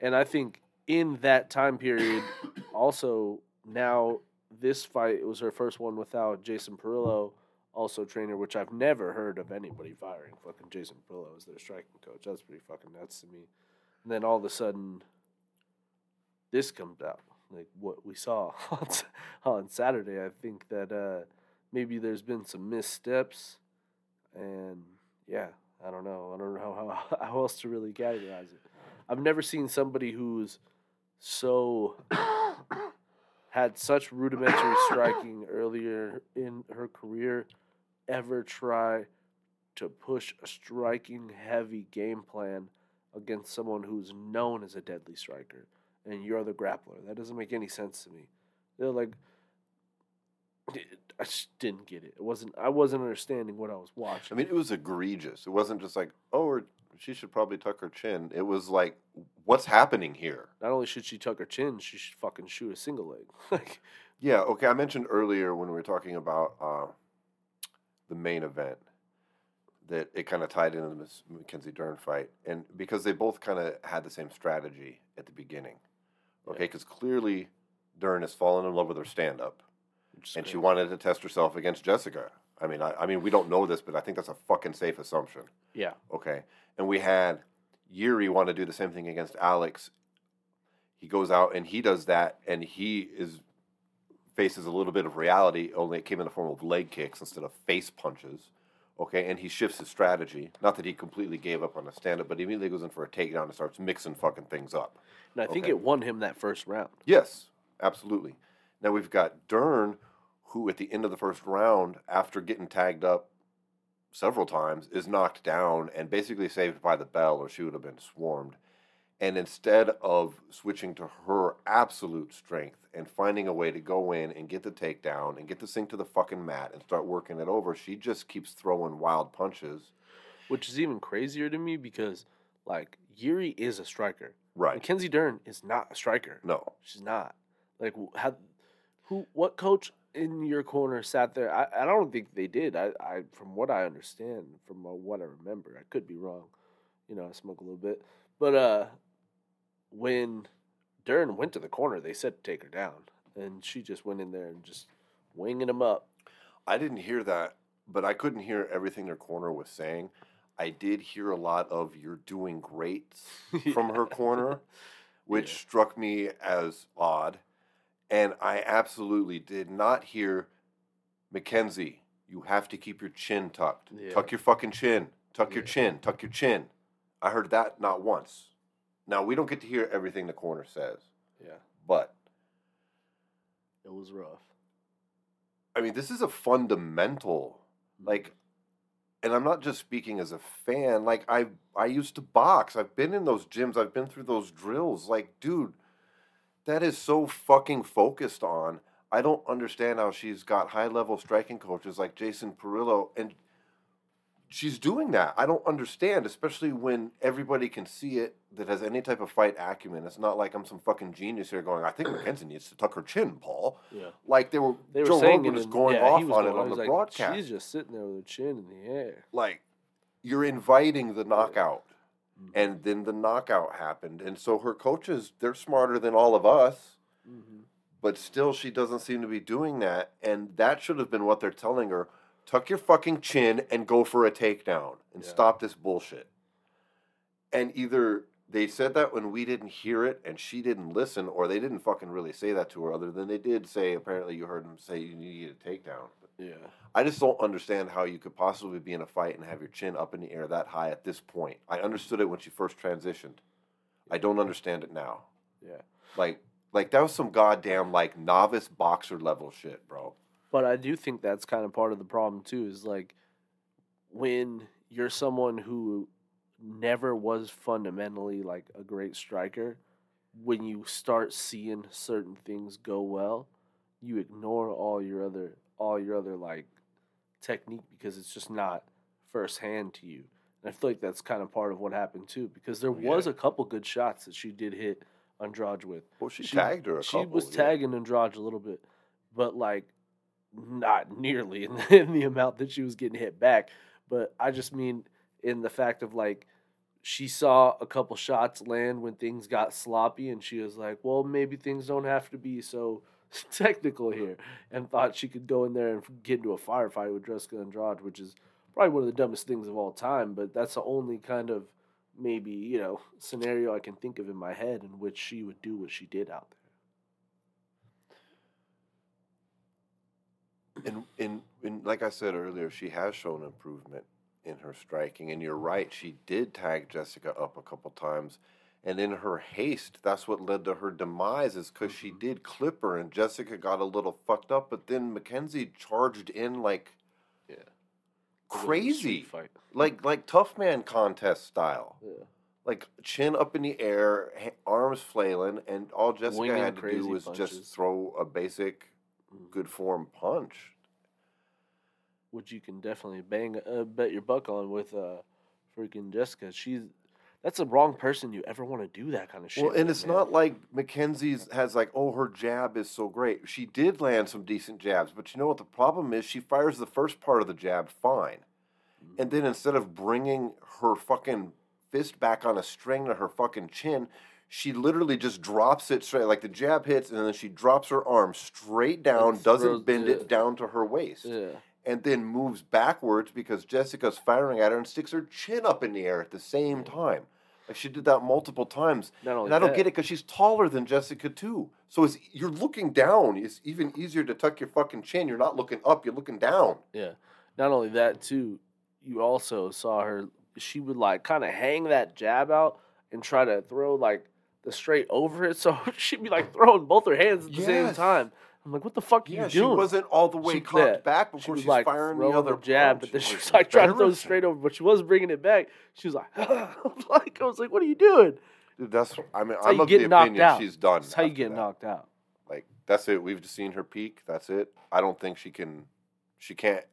And I think in that time period, also now this fight was her first one without Jason Parillo, also trainer, which I've never heard of anybody firing fucking Jason Parillo as their striking coach. That's pretty fucking nuts to me. And then all of a sudden, this comes out like what we saw on, on Saturday. I think that uh, maybe there's been some missteps, and yeah, I don't know. I don't know how, how else to really categorize it. I've never seen somebody who's so had such rudimentary striking earlier in her career ever try to push a striking heavy game plan against someone who's known as a deadly striker and you're the grappler. That doesn't make any sense to me. They're like I just didn't get it. It wasn't I wasn't understanding what I was watching. I mean, it was egregious. It wasn't just like, oh, or she should probably tuck her chin. It was like, what's happening here? Not only should she tuck her chin, she should fucking shoot a single leg. like Yeah, okay. I mentioned earlier when we were talking about uh, the main event that it kind of tied into the Mackenzie Dern fight, and because they both kind of had the same strategy at the beginning, okay? Because clearly Dern has fallen in love with her stand-up, which is and she wanted to test herself against Jessica. I mean, I, I mean, we don't know this, but I think that's a fucking safe assumption. Yeah. Okay. And we had Jiri want to do the same thing against Alex. He goes out and he does that, and he is faces a little bit of reality. Only it came in the form of leg kicks instead of face punches. Okay, and he shifts his strategy. Not that he completely gave up on the stand up, but he immediately goes in for a takedown and starts mixing fucking things up. And I think Okay. it won him that first round. Yes, absolutely. Now we've got Dern, who at the end of the first round, after getting tagged up several times, is knocked down and basically saved by the bell, or she would have been swarmed. And instead of switching to her absolute strength and finding a way to go in and get the takedown and get the thing to the fucking mat and start working it over, she just keeps throwing wild punches. Which is even crazier to me because like Jiri is a striker. Right. Mackenzie Dern is not a striker. No. She's not. Like how who what coach in your corner sat there? I, I don't think they did. I, I from what I understand, from what I remember, I could be wrong. You know, I smoke a little bit. But uh when Dern went to the corner. They said to take her down, and she just went in there and just winging him up. I didn't hear that, but I couldn't hear everything their corner was saying. I did hear a lot of "you're doing great" from her corner, which Yeah. struck me as odd. And I absolutely did not hear Mackenzie. You have to keep your chin tucked. Yeah. Tuck your fucking chin. Tuck your chin. Tuck your chin. I heard that not once. Now we don't get to hear everything the corner says, Yeah, but it was rough. I mean, this is a fundamental, mm-hmm. like, and I'm not just speaking as a fan. Like, I I used to box. I've been in those gyms. I've been through those drills. Like, dude, that is so fucking focused on. I don't understand how she's got high level striking coaches like Jason Parillo, and she's doing that. I don't understand, especially when everybody can see it that has any type of fight acumen. It's not like I'm some fucking genius here going, I think Mackenzie needs to tuck her chin, Paul. Yeah, Like they were, they were Joe saying Rogan was going yeah, off was on going- it on the like, broadcast. She's just sitting there with her chin in the air. Like you're inviting the knockout, Mhm. and then the knockout happened, and so her coaches they're smarter than all of us, Mm-hmm. but still she doesn't seem to be doing that, and that should have been what they're telling her. Tuck your fucking chin and go for a takedown and Yeah. stop this bullshit. And either they said that when we didn't hear it and she didn't listen, or they didn't fucking really say that to her, other than they did say apparently you heard them say you need a takedown. Yeah, I just don't understand how you could possibly be in a fight and have your chin up in the air that high at this point. I understood it when she first transitioned. I don't understand it now. yeah. Like, like that was some goddamn like novice boxer level shit, bro. But I do think that's kind of part of the problem too. Is like when you're someone who never was fundamentally like a great striker, when you start seeing certain things go well, you ignore all your other all your other like technique because it's just not firsthand to you. And I feel like that's kind of part of what happened too, because there yeah. was a couple good shots that she did hit Andrade with. Well, she, She- tagged her a she couple. was yeah. tagging Andrade a little bit, but like not nearly in the, in the amount that she was getting hit back. But I just mean in the fact of like she saw a couple shots land when things got sloppy, and she was like, "Well, maybe things don't have to be so technical here," and thought she could go in there and get into a firefight with Jessica Andrade, which is probably one of the dumbest things of all time. But that's the only kind of maybe you know scenario I can think of in my head in which she would do what she did out there. And, and, and like I said earlier, she has shown improvement in her striking. And you're right, she did tag Jessica up a couple times. And in her haste, that's what led to her demise, is because she did clip her, and Jessica got a little fucked up. But then Mackenzie charged in like Yeah. crazy, fight. like like tough man contest style, Yeah. like chin up in the air, ha- arms flailing, and all Jessica Winging had to do was punches. just throw a basic Mhm. good form punch. Which you can definitely bang uh, bet your buck on with uh freaking Jessica. She's that's the wrong person you ever want to do that kind of shit. Well, and with, it's man. not like Mackenzie's has like, oh, her jab is so great. She did land some decent jabs, but you know what the problem is? She fires the first part of the jab fine, and then instead of bringing her fucking fist back on a string to her fucking chin, she literally just drops it straight. Like the jab hits, and then she drops her arm straight down, doesn't bend it- it down to her waist, Yeah. And then moves backwards because Jessica's firing at her and sticks her chin up in the air at the same time. Like she did that multiple times. Not only And I don't that, get it because she's taller than Jessica too. So it's you're looking down. It's even easier to tuck your fucking chin. You're not looking up. You're looking down. Yeah. Not only that too, you also saw her. She would like kind of hang that jab out and try to throw like the straight over it. So she'd be like throwing both her hands at the same time. I'm like, what the fuck are Yeah, you she doing? She wasn't all the way She- cocked yeah, back she was she's like firing the other jab, punch. but then she was was like trying to throw it straight over, but she wasn't bringing it back. She was like, I was like, I was like, what are you doing? Dude, that's I mean That's I'm of the opinion out. she's done. That's how you get that. knocked out. Like that's it. We've just seen her peak. That's it. I don't think she can. She can't.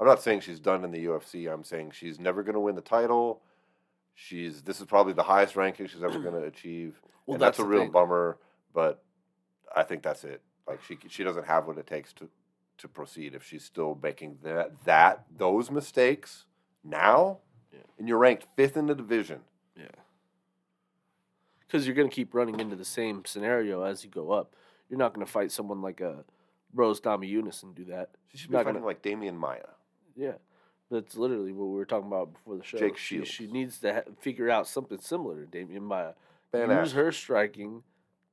I'm not saying she's done in the UFC. I'm saying she's never going to win the title. She's this is probably the highest ranking she's ever going to achieve. Well, and that's, that's a real thing. bummer. But I think that's it. Like she she doesn't have what it takes to to proceed if she's still making that that those mistakes now. Yeah. And you're ranked fifth in the division. Yeah. because you're going to keep running into the same scenario as you go up. You're not going to fight someone like a Rose Dami Namajunas and do that. She should be Not fighting gonna- like Demian Maia. Yeah, that's literally what we were talking about before the show. Jake she, Shields. she needs to ha- figure out something similar to Demian Maia. Van Use Asch. her striking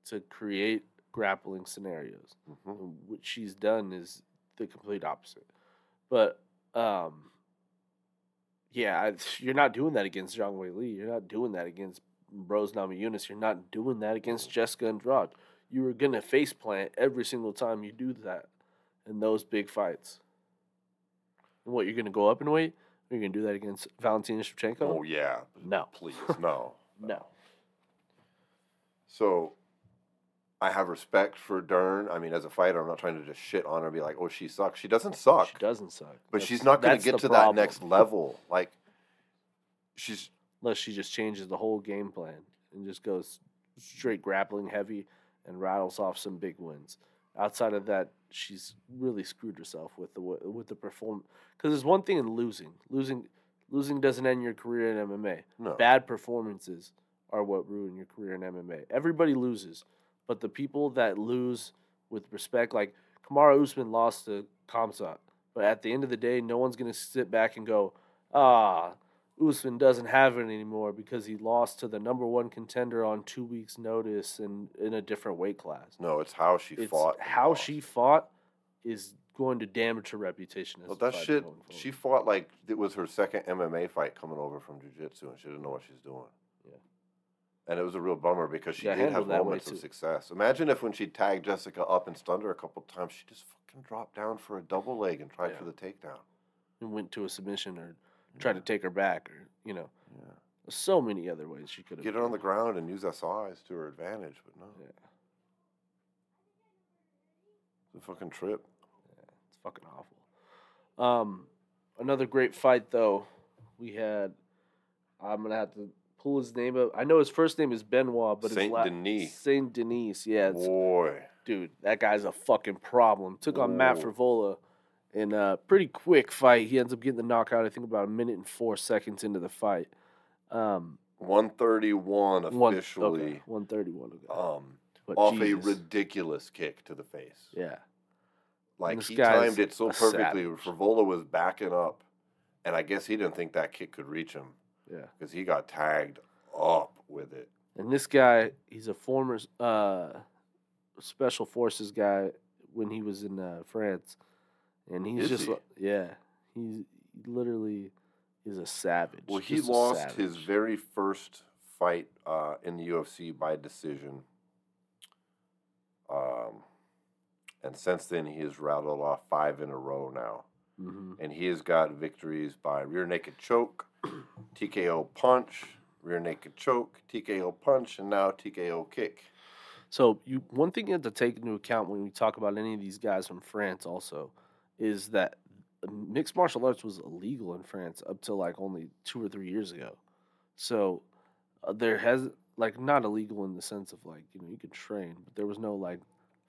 to create grappling scenarios. Mhm. What she's done is the complete opposite. But um, yeah, I, you're not doing that against Zhang Wei Li. You're not doing that against Rose Namajunas. You're not doing that against Jessica Andrade. You are gonna face plant every single time you do that in those big fights. And what you're gonna go up and wait? You're gonna do that against Valentina Shevchenko? Oh yeah, No, please no. no. So, I have respect for Dern. I mean, as a fighter, I'm not trying to just shit on her and be like, "Oh, she sucks." She doesn't suck, She doesn't suck. but That's- she's not going to get to that next level. Like, she's unless she just changes the whole game plan and just goes straight grappling heavy and rattles off some big wins. Outside of that, she's really screwed herself with the with the perform. Because there's one thing in losing. Losing, losing doesn't end your career in MMA. no. Bad performances are what ruin your career in MMA. Everybody loses, but the people that lose with respect, like Kamaru Usman lost to Khamzat, but at the end of the day, no one's gonna sit back and go, ah, Usman doesn't have it anymore because he lost to the number one contender on two weeks' notice and in a different weight class. No, it's how she It's fought. how lost. she fought is going to damage her reputation as Well, that shit. She fought like it was her second MMA fight coming over from jiu-jitsu, and she didn't know what she's doing. Yeah. And it was a real bummer because she Yeah, did have handled that way, moments of success. Imagine if when she tagged Jessica up and stunned her a couple times, she just fucking dropped down for a double leg and tried Yeah. for the takedown. and went to a submission or tried to take her back or you know Yeah. so many other ways she could have Get her on the ground and use SIs to her advantage, but no. Yeah. It's a fucking trip. It's fucking awful. Um, another great fight though. We had. I'm gonna have to pull his name up. I know his first name is Benoit, but his Saint la- Denis. Saint Denis. Yeah, it's, Boy. dude, that guy's a fucking problem. Took on Matt. Frevola in a pretty quick fight. He ends up getting the knockout. I think about a minute and four seconds into the fight. Um, 131 one officially one thirty one. Um, But off a ridiculous kick to the face. yeah. Like he timed it so perfectly. savage. Frevola was backing up, and I guess he didn't think that kick could reach him Yeah. because he got tagged up with it. And this guy, he's a former uh, special forces guy when he was in uh, France, and he's Is just he? yeah, he's he literally is a savage. Well, he just lost his very first fight uh, in the UFC by decision. Um, and since then, he has rattled off five in a row now. Mhm. And he has got victories by rear naked choke, TKO punch, rear naked choke, TKO punch, and now TKO kick. So you one thing you have to take into account when we talk about any of these guys from France also is that mixed martial arts was illegal in France up till like only two or three years ago. So uh, there has like not illegal in the sense of like you know you could train, but there was no like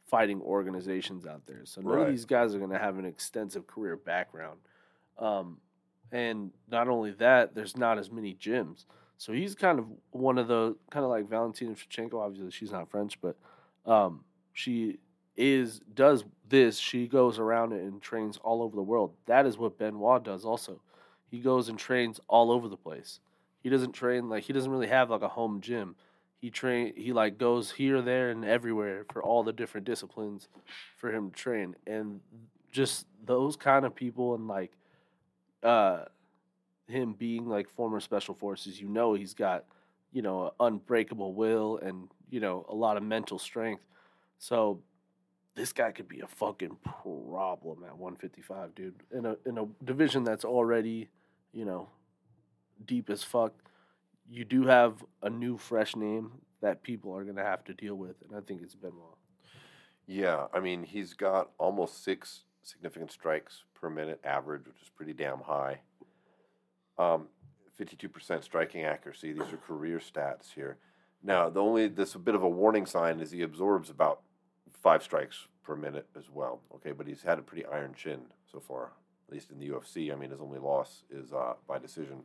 fighting organizations out there. So none of these guys are going to have an extensive career background. Um, and not only that, there's not as many gyms. So he's kind of one of the kind of like Valentina Shevchenko. Obviously, she's not French, but um, she is does this. She goes around and trains all over the world. That is what Benoit does. Also, he goes and trains all over the place. He doesn't train like he doesn't really have like a home gym. He train he like goes here, there, and everywhere for all the different disciplines for him to train. And just those kind of people and like uh him being like former special forces, you know he's got, you know, unbreakable will and, you know, a lot of mental strength. So this guy could be a fucking problem at 155, dude. In a in a division that's already, you know, deep as fuck. You do have a new fresh name that people are going to have to deal with and I think it's Benoit. Yeah, I mean, he's got almost six significant strikes per minute average, which is pretty damn high. Um, 52% striking accuracy. These are career stats here. Now, the only this a bit of a warning sign is he absorbs about five strikes per minute as well. Okay, but he's had a pretty iron chin so far, at least in the UFC. I mean, his only loss is uh, by decision.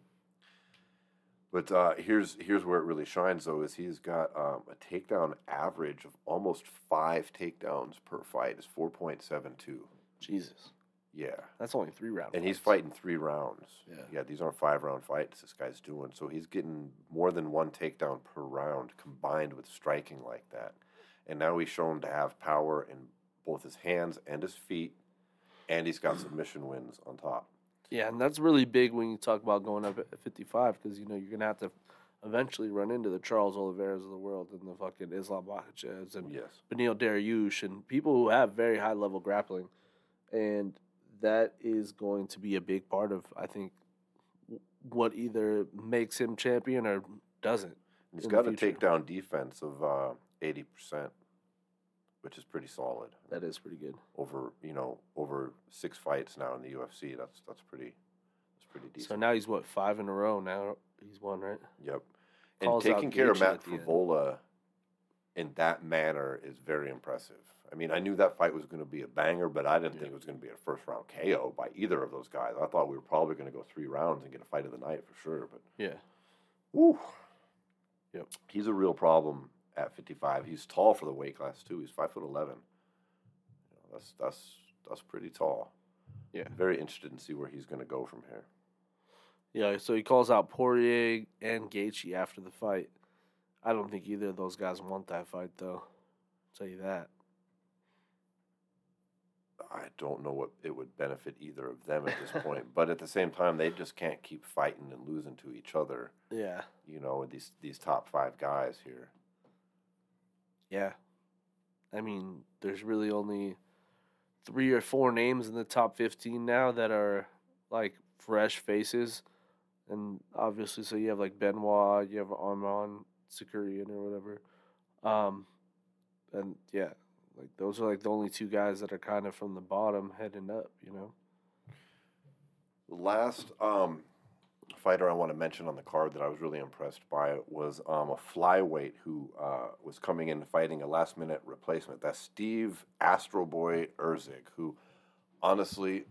But uh, here's here's where it really shines though is he's got um, a takedown average of almost five takedowns per fight. Is four point seven two. Jesus, Yeah, that's only three rounds. and he's fighting three rounds. Yeah. yeah. These aren't five round fights. This guy's doing so. He's getting more than one takedown per round combined with striking like that. And now he's shown to have power in both his hands and his feet, and he's got submission wins on top. Yeah, and that's really big when you talk about going up at 55 because you know you're gonna have to eventually run into the Charles Oliveira's of the world and the fucking Islam Makhachevs and Yes. Beneil Dariush and people who have very high level grappling, and that is going to be a big part of I think what either makes him champion or doesn't. He's got a takedown defense of uh, eighty percent, which is pretty solid. That is pretty good. Over you know over six fights now in the UFC. That's that's pretty that's pretty decent. So now he's what five in a row. Now he's won right. Yep. And Calls taking care of Matt. Frevola in that manner is very impressive. I mean, I knew that fight was going to be a banger, but I didn't think it was going to be a first round KO by either of those guys. I thought we were probably going to go three rounds and get a fight of the night for sure. But Yeah. woo, Yep. he's a real problem at 55. He's tall for the weight class too. He's five foot 11. That's that's that's pretty tall. Yeah. Very interested in see where he's going to go from here. Yeah, so he calls out Poirier and Gaethje after the fight. I don't think either of those guys want that fight, though. I'll tell you that. I don't know what it would benefit either of them at this point, but at the same time, they just can't keep fighting and losing to each other. Yeah, You know, with these these top five guys here. yeah. I mean, there's really only three or four names in the top 15 now that are like fresh faces. And obviously, so you have like Benoit, you have Arman Tsarukyan or whatever. Um, and yeah, like those are like the only two guys that are kind of from the bottom heading up, you know? Last um, fighter I want to mention on the card that I was really impressed by was um, a flyweight who uh, was coming in fighting a last minute replacement. That's Steve Astro Boy who honestly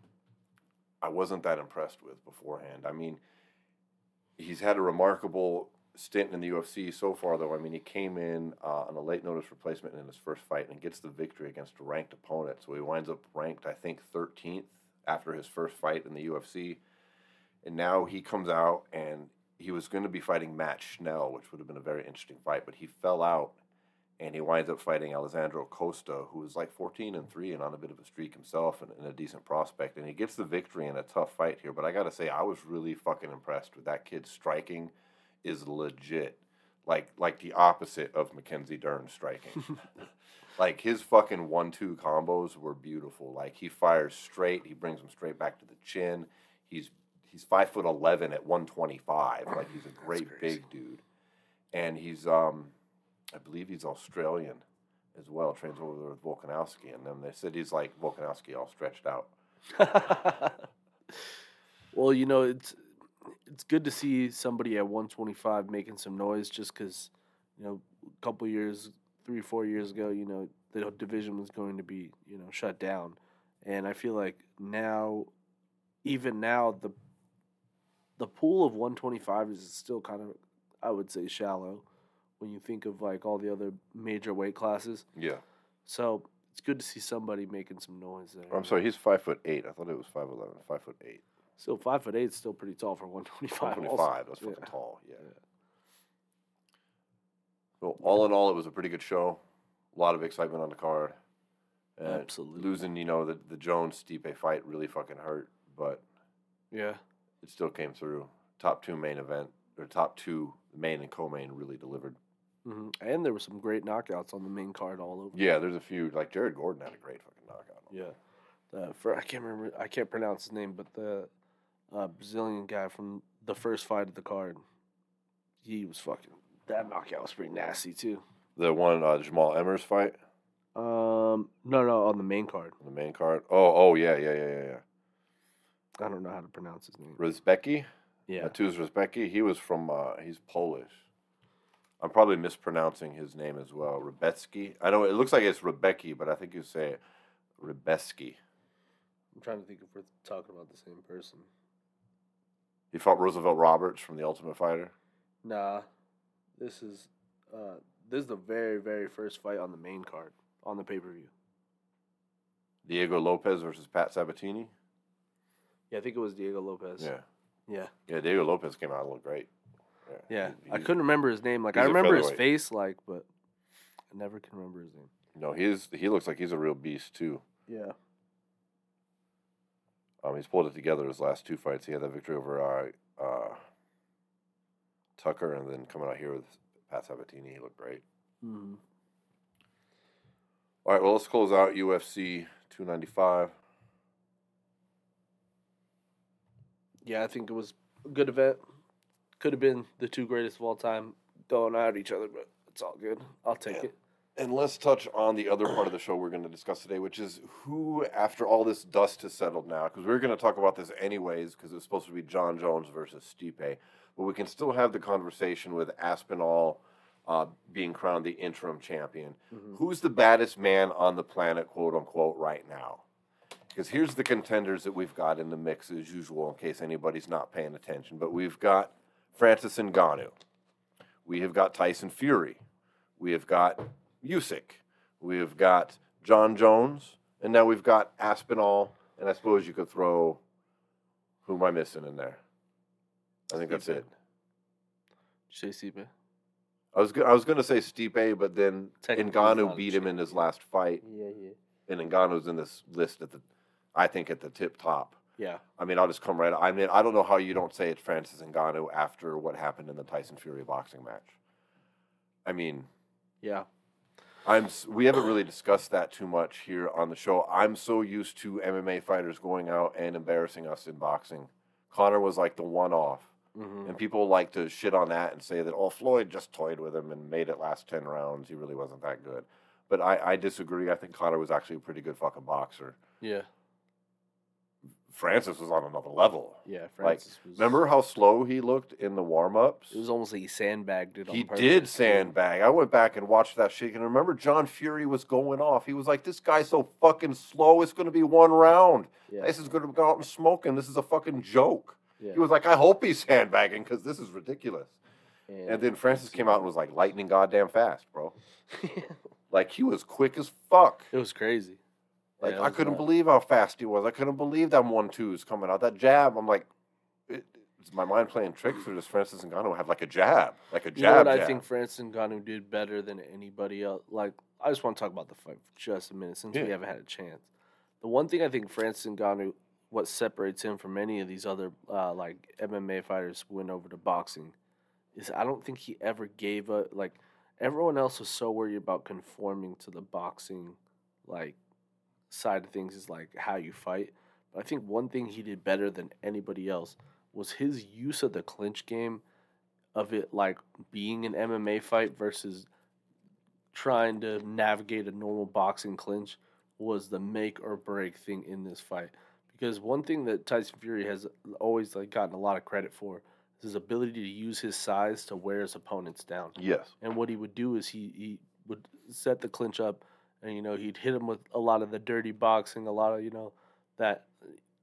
I wasn't that impressed with beforehand. I mean, he's had a remarkable stint in the UFC so far, though. I mean, he came in uh, on a late notice replacement in his first fight and gets the victory against a ranked opponent. So he winds up ranked, I think, 13th after his first fight in the UFC. And now he comes out and he was going to be fighting Matt Schnell, which would have been a very interesting fight, but he fell out and he winds up fighting Alessandro Costa, who is like 14 and 3 and on a bit of a streak himself and, and a decent prospect. And he gets the victory in a tough fight here. But I got to say, I was really fucking impressed with that kid's striking is legit. Like like the opposite of Mackenzie Dern striking. like his fucking one two combos were beautiful. Like he fires straight, he brings them straight back to the chin. He's he's five foot eleven at one twenty five. Like he's a great big dude. And he's um I believe he's Australian as well, trains over there with Volkanovski and then they said he's like Volkanovski all stretched out. well, you know, it's it's good to see somebody at 125 making some noise just because, you know, a couple years, three, four years ago, you know, the division was going to be, you know, shut down. And I feel like now, even now, the the pool of 125 is still kind of, I would say, shallow when you think of like all the other major weight classes. Yeah. So it's good to see somebody making some noise there. I'm sorry, he's five foot eight. I thought it was five eleven. Five foot eight. Still five foot eight, is still pretty tall for one twenty five. 125. That's fucking Yeah. tall. Yeah. Yeah. Well, all in all, it was a pretty good show. A lot of excitement on the card. And Absolutely. Losing, you know, the the Jones Stipe fight really fucking hurt, but Yeah, it still came through. Top two main event or top two main and co-main really delivered. hmm and there were some great knockouts on the main card all over. Yeah, there's a few like Jared Gordon had a great fucking knockout. Yeah, uh, for I can't remember, I can't pronounce his name, but the uh, Brazilian guy from the first fight of the card, he was fucking. That knockout was pretty nasty too. The one uh, Jamal Emmers fight Um, no, no, on the main card. on the main card. Oh, oh yeah, yeah, yeah, yeah, yeah. I don't know how to pronounce his name. Rizbeki. Yeah, Mateusz Rizbeki. He was from. Uh, he's Polish. I'm probably mispronouncing his name as well. Rebetsky. I know it looks like it's Rebecki, but I think you say Rebeski. I'm trying to think if we're talking about the same person. He fought Roosevelt Roberts from The Ultimate Fighter. Nah, this is uh, this is the very very first fight on the main card on the pay per view. Diego Lopes versus Pat Sabatini. Yeah, I think it was Diego Lopes. Yeah, yeah, yeah. Diego Lopes came out and looked great. yeah. he- I couldn't remember his name. Like I remember his face, like, but I never can remember his name. No, he is. He looks like he's a real beast too. Yeah. Um, he's pulled it together his last two fights. He had that victory over uh, uh, Tucker, and then coming out here with Pat Sabatini, he looked great. hmm All right, well, let's close out UFC 295. Yeah, I think it was a good event. Could have been the two greatest of all time going at each other, but it's all good. I'll take Yeah. it. And let's touch on the other part of the show we're going to discuss today, which is who, after all this dust has settled now, because we are going to talk about this anyways, because it's supposed to be Jon Jones versus Stipe, but we can still have the conversation with Aspinall uh, being crowned the interim champion. Mhm. Who's the baddest man on the planet, quote unquote, right now? Because here's the contenders that we've got in the mix as usual, in case anybody's not paying attention. But we've got Francis Ngannou. We have got Tyson Fury. We have got Usyk. We have got Jon Jones, and now we've got Aspinall. And I suppose you could throw who am I missing in there? I think that's it. Did you say Stipe? I was go- I was going to say Stipe, but then Technically, Ngannou beat him in his last fight, Yeah, yeah. and Ngannou's in this list at the, I think at the tip top. Yeah. I mean, I'll just come right. I mean, I don't know how you don't say it's Francis Ngannou after what happened in the Tyson Fury boxing match. I mean, Yeah. I'm. We haven't really discussed that too much here on the show. I'm so used to MMA fighters going out and embarrassing us in boxing. Conor was like the one-off, hmm and people like to shit on that and say that oh Floyd just toyed with him and made it last ten rounds. He really wasn't that good. But I, I disagree. I think Conor was actually a pretty good fucking boxer. Yeah. Francis was on another level. Yeah. Like, Francis was, Remember how slow he looked in the warm-ups? It was almost like he sandbagged it. On He purpose, did sandbag. I went back and watched that shit, and remember John Fury was going off. He was like, "This guy's so fucking slow. It's going to be one round. Yeah. This is going to go out and smoke him. This is a fucking joke." yeah. He was like, "I hope he's sandbagging because this is ridiculous." And then Francis came out and was like, "Lightning goddamn fast, bro. Like he was quick as fuck. it was crazy. Like Yeah, I couldn't believe how fast he was. I couldn't believe that one twos coming out. That jab. I'm like." It, is my mind playing tricks, or does Francis Ngannou have like a jab, like a jab? You know what I think Francis Ngannou did better than anybody else. Like, I just want to talk about the fight for just a minute since Yeah. we haven't had a chance. The one thing I think Francis Ngannou, what separates him from any of these other uh, like MMA fighters who went over to boxing, is I don't think he ever gave a like. Everyone else was so worried about conforming to the boxing like side of things is like how you fight. But I think one thing he did better than anybody else was his use of the clinch game of it like being an MMA fight versus trying to navigate a normal boxing clinch was the make or break thing in this fight. Because one thing that Tyson Fury has always like gotten a lot of credit for is his ability to use his size to wear his opponents down. yes. And what he would do is he, he would set the clinch up, and you know he'd hit him with a lot of the dirty boxing, a lot of you know that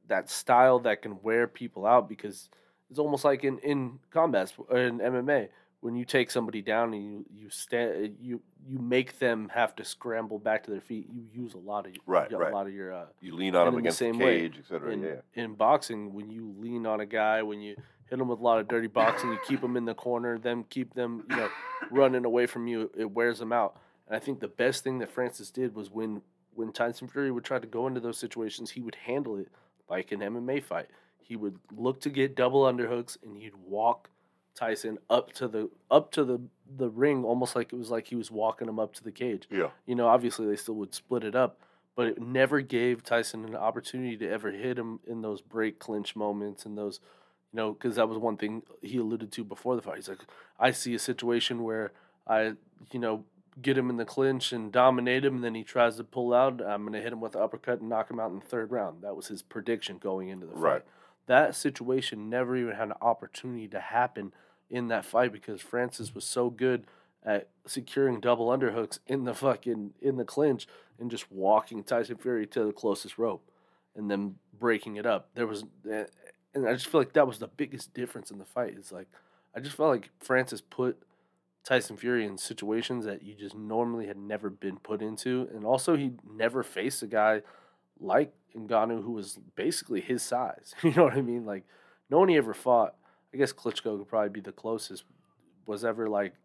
that style that can wear people out because it's almost like in in combat or in MMA when you take somebody down and you you stand you you make them have to scramble back to their feet. You use a lot of your- Right, a right. lot of your uh, You lean on them the against the, same way, cage, et cetera. in, yeah. in boxing, when you lean on a guy, when you hit them with a lot of dirty boxing, you keep them in the corner, them keep them, you know, running away from you. It wears them out. And I think the best thing that Francis did was when when Tyson Fury would try to go into those situations, he would handle it like an MMA fight. He would look to get double underhooks, and he'd walk Tyson up to the up to the the ring, almost like it was like he was walking him up to the cage Yeah. you know, obviously they still would split it up, but it never gave Tyson an opportunity to ever hit him in those break clinch moments and those, you know, because that was one thing he alluded to before the fight. He's like, I see a situation where I, you know, get him in the clinch and dominate him, and then he tries to pull out. I'm going to hit him with the uppercut and knock him out in the third round. That was his prediction going into the fight. Right. That situation never even had an opportunity to happen in that fight because Francis was so good at securing double underhooks in the fucking in the clinch and just walking Tyson Fury to the closest rope and then breaking it up. There was, eh, and I just feel like that was the biggest difference in the fight. Is like I just felt like Francis put Tyson Fury in situations that you just normally had never been put into, and also he never faced a guy like Ngannou who was basically his size. You know what I mean? Like no one he ever fought. I guess Klitschko could probably be the closest. Was ever like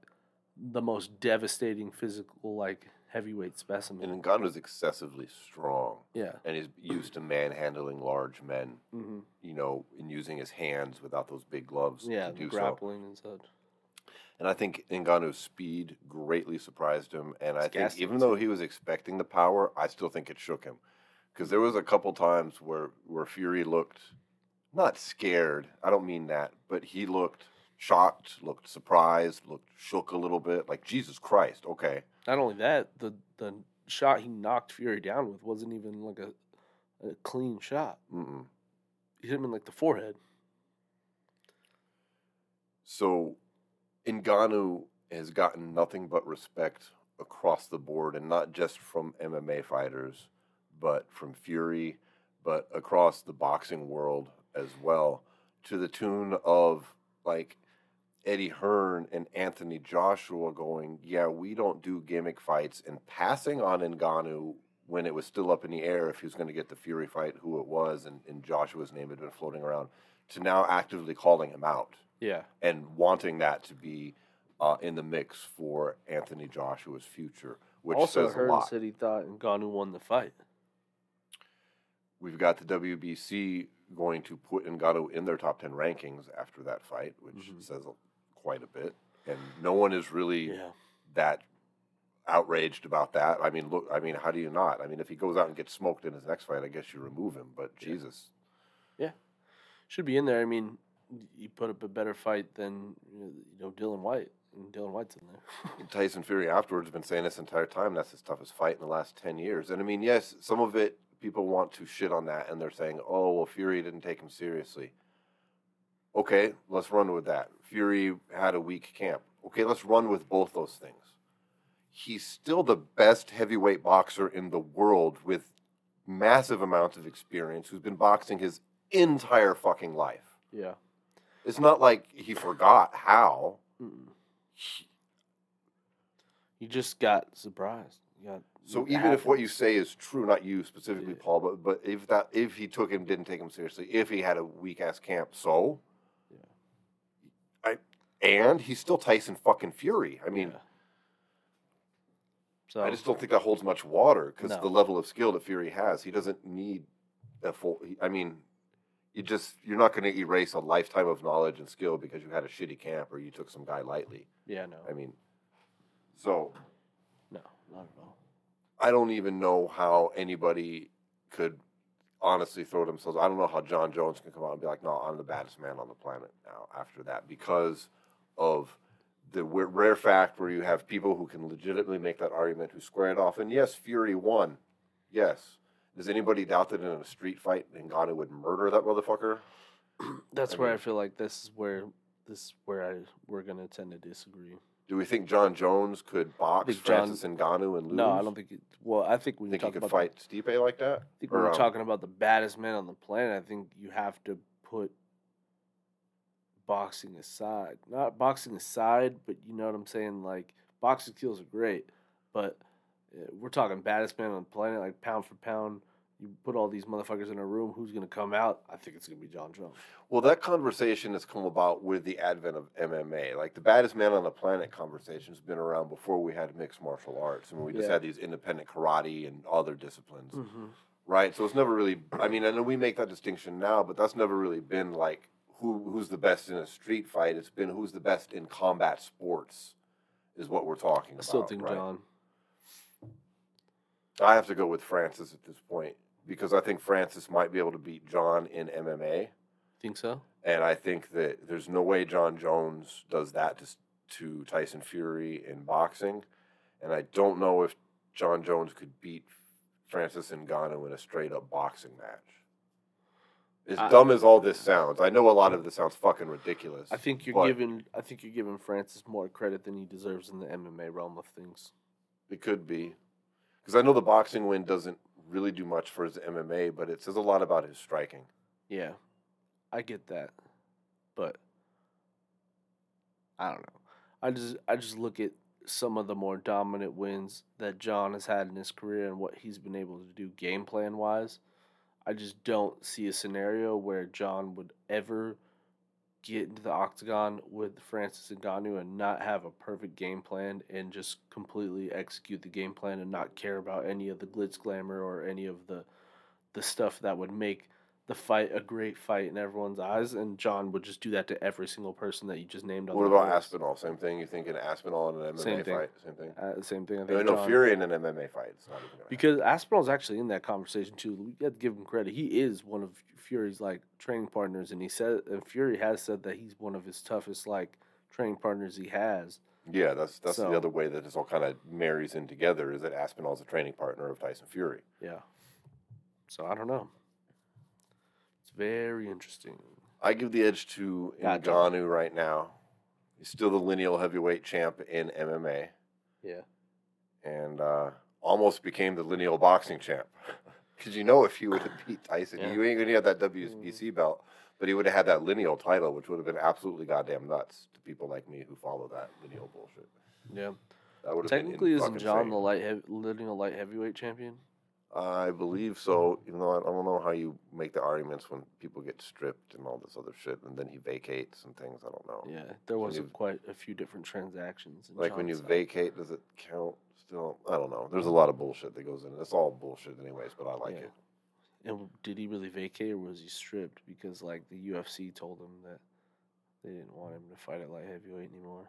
the most devastating physical like heavyweight specimen. And Ngannou's excessively strong, yeah. and he's used to manhandling large men. hmm You know, and using his hands without those big gloves Yeah, do so. grappling and such. And I think Ngannou's speed greatly surprised him. And I It's think even though he was expecting the power, I still think it shook him. Because there was a couple times where, where Fury looked not scared. I don't mean that, but he looked shocked, looked surprised, looked shook a little bit. Like Jesus Christ, okay. Not only that, the the shot he knocked Fury down with wasn't even like a, a clean shot. Mm-mm. He hit him in like the forehead. So Ngannou has gotten nothing but respect across the board, and not just from MMA fighters, but from Fury, but across the boxing world as well, to the tune of like Eddie Hearn and Anthony Joshua going, yeah, we don't do gimmick fights, and passing on Ngannou when it was still up in the air if he was going to get the Fury fight, who it was, and, and Joshua's name had been floating around, to now actively calling him out Yeah. and wanting that to be uh, in the mix for Anthony Joshua's future, which also, says a lot. said he thought Ngannou won the fight. We've got the WBC going to put Ngannou in their top 10 rankings after that fight, which Mhm. says quite a bit. And no one is really Yeah. that outraged about that. I mean, look, I mean, how do you not? I mean, if he goes out and gets smoked in his next fight, I guess you remove him, but Yeah. Jesus. Yeah. Should be in there. I mean, you put up a better fight than you know Dillian Whyte, and Dillian Whyte's in there. Tyson Fury afterwards has been saying this entire time that's his toughest fight in the last 10 years. And I mean, yes, some of it people want to shit on that and they're saying, oh, well, Fury didn't take him seriously. Okay, let's run with that. Fury had a weak camp. Okay, let's run with both those things. He's still the best heavyweight boxer in the world with massive amounts of experience who's been boxing his entire fucking life. yeah. It's not like he forgot how. Mm-mm. You just got surprised. You got So even if what you say is true, not you specifically, Yeah. Paul, but but if that if he took him, didn't take him seriously, if he had a weak ass camp, so Yeah. I and he's still Tyson fucking Fury. I mean, Yeah. so I just don't think that holds much water because No. the level of skill that Fury has, he doesn't need a full. I mean, you just you're not going to erase a lifetime of knowledge and skill because you had a shitty camp or you took some guy lightly. yeah, no, I mean, so no, not at all. I don't even know how anybody could honestly throw themselves. I don't know how Jon Jones can come out and be like, "No, I'm the baddest man on the planet now." After that, because of the rare fact where you have people who can legitimately make that argument, who square it off. And yes, Fury won. Yes. Does anybody doubt that in a street fight, Ngannou would murder that motherfucker? That's I where I feel like this is where this is where I we're gonna tend to disagree. Do we think Jon Jones could box Jon- Francis Ngannou and lose? No, I don't think. It, well, I think you think he could fight Stipe like that. I think Or, we're um, talking about the baddest man on the planet, I think you have to put boxing aside. Not boxing aside, but you know what I'm saying. Like boxing skills are great, but we're talking baddest man on the planet, like pound for pound. You put all these motherfuckers in a room. Who's gonna come out? I think it's gonna be Jon Jones. Well, that conversation has come about with the advent of MMA. Like the baddest man on the planet conversation has been around before we had mixed martial arts. I mean, we just Yeah. had these independent karate and other disciplines, Mm-hmm. right? So it's never really. I mean, I know we make that distinction now, but that's never really been like who who's the best in a street fight. It's been who's the best in combat sports, is what we're talking I about. still think right? Jon. I have to go with Francis at this point because I think Francis might be able to beat Jon in MMA. Think so? And I think that there's no way Jon Jones does that to, to Tyson Fury in boxing. And I don't know if Jon Jones could beat Francis Ngannou in a straight up boxing match. As I- dumb as all this sounds, I know a lot of this sounds fucking ridiculous. I think you're giving. I think you're giving Francis more credit than he deserves in the MMA realm of things. it could be. Because I know the boxing win doesn't really do much for his MMA, but it says a lot about his striking. Yeah, I get that, but I don't know. I just I just look at some of the more dominant wins that Jon has had in his career and what he's been able to do game plan wise. I just don't see a scenario where Jon would ever get into the octagon with Francis Ngannou and not have a perfect game plan and just completely execute the game plan and not care about any of the glitz glamour or any of the the stuff that would make the fight a great fight in everyone's eyes. And Jon would just do that to every single person that you just named. On What about list. Aspinall? Same thing. You think an Aspinall in an MMA Same thing. fight? Same thing. Uh, same thing. I think know Jon- Fury in an MMA fight. It's not even gonna because Aspinall's actually in that conversation too. We got to give him credit. He is one of Fury's like training partners, and he said, and Fury has said that he's one of his toughest like training partners he has. Yeah, that's that's So- the other way that this all kind of marries in together. Is that Aspinall's a training partner of Tyson Fury? Yeah. So I don't know. It's very interesting. I give the edge to Gotcha. Ngannou right now. He's still the lineal heavyweight champ in MMA, Yeah. and uh, almost became the lineal boxing champ. Because you know, if he would have beat Tyson, Yeah. you ain't gonna have that WBC belt, but he would have had that lineal title, which would have been absolutely goddamn nuts to people like me who follow that lineal bullshit. Yeah. That would have been Technically, isn't fucking Jon insane. the light heavy, lineal light heavyweight champion? I believe so. Mm-hmm. Even though I don't know how you make the arguments when people get stripped and all this other shit, and then he vacates and things. I don't know. Yeah. There was you- quite a few different transactions. Like when you side. vacate, does it count still? I don't know. There's a lot of bullshit that goes in. It's all bullshit, anyways. But I like Yeah. it. And did he really vacate or was he stripped? Because like the UFC told him that they didn't want him to fight at light heavyweight anymore.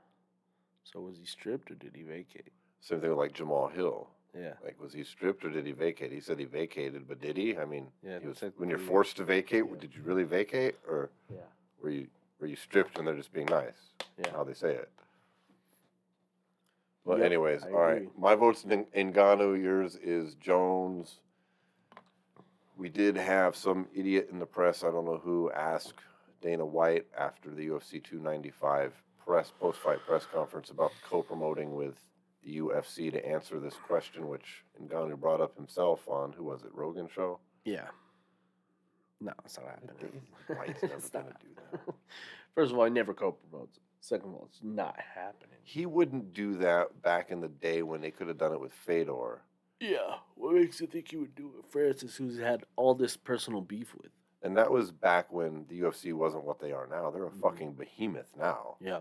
So was he stripped or did he vacate? Same thing with like Jamahal Hill. Yeah. Like, was he stripped or did he vacate? He said he vacated, but did he? I mean, Yeah, he was, technically, when you're forced to vacate, Yeah. did you really vacate, or Yeah. were you were you stripped and they're just being nice? Yeah. How they say it. But Yep, anyways, I all right. agree. My vote's in Ngannou. Yours is Jones. We did have some idiot in the press. I don't know who asked Dana White after the UFC 295 press post-fight press conference about co-promoting with the UFC to answer this question, which Ngannou brought up himself on who was it, Rogan show? Yeah. No, it's not happening. White's never gonna do that. First of all, he never co-promotes. Second of all, it's not happening. He wouldn't do that back in the day when they could have done it with Fedor. Yeah. What makes you think he would do it? with Francis, who's had all this personal beef with. And that was back when the UFC wasn't what they are now. They're a Mhm. fucking behemoth now. Yeah.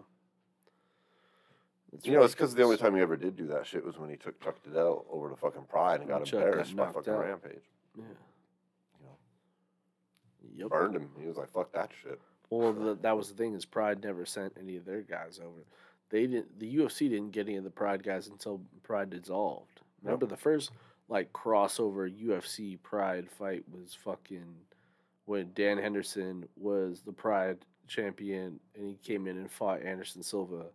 That's you know, it's because the only time he ever did do that shit was when he took Chuck Liddell over to fucking Pride and got Chuck got embarrassed by fucking out. Rampage. Yeah. You know, Yep. burned him. He was like, "Fuck that shit." Well, the, that was the thing is Pride never sent any of their guys over. They didn't. The UFC didn't get any of the Pride guys until Pride dissolved. Remember the first like crossover UFC Pride fight was fucking when Dan Henderson was the Pride champion and he came in and fought Anderson Silva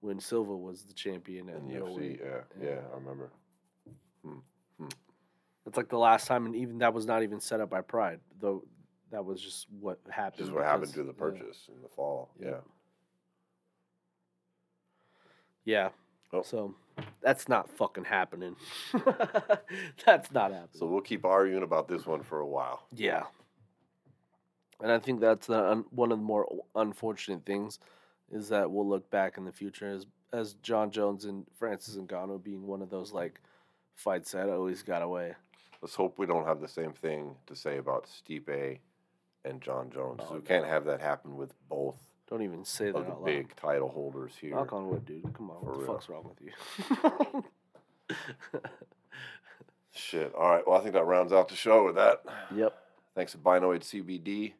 when Silva was the champion at In the. UFC, oh yeah, Yeah. yeah, I remember. Hmm, hmm. That's like the last time, and even that was not even set up by Pride, though. That was just what happened. Just what happened because- to the yeah. purchase in the fall. Yeah. Yeah. Yeah. Oh. So that's not fucking happening. that's not happening. So we'll keep arguing about this one for a while. yeah. And I think that's the un- one of the more unfortunate things is that we'll look back in the future as as Jon Jones and Francis Ngannou being one of those like fights that always got away. Let's hope we don't have the same thing to say about Stipe and Jon Jones. Oh, we can't have that happen with both Don't even say that out loud. big title holders here. Knock on wood, dude. Come on, For what the real. fuck's wrong with you? Shit. All right. Well, I think that rounds out the show with that. yep. Thanks to Binoid CBD.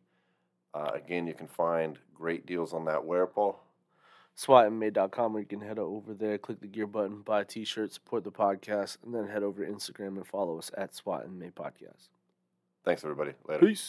Uh, again, you can find great deals on that wear, Paul. SWATandMade.com where you can head over there, click the gear button, buy a t-shirt, support the podcast, and then head over to Instagram and follow us at SWAT and Made Podcast. Thanks, everybody. Later. Peace.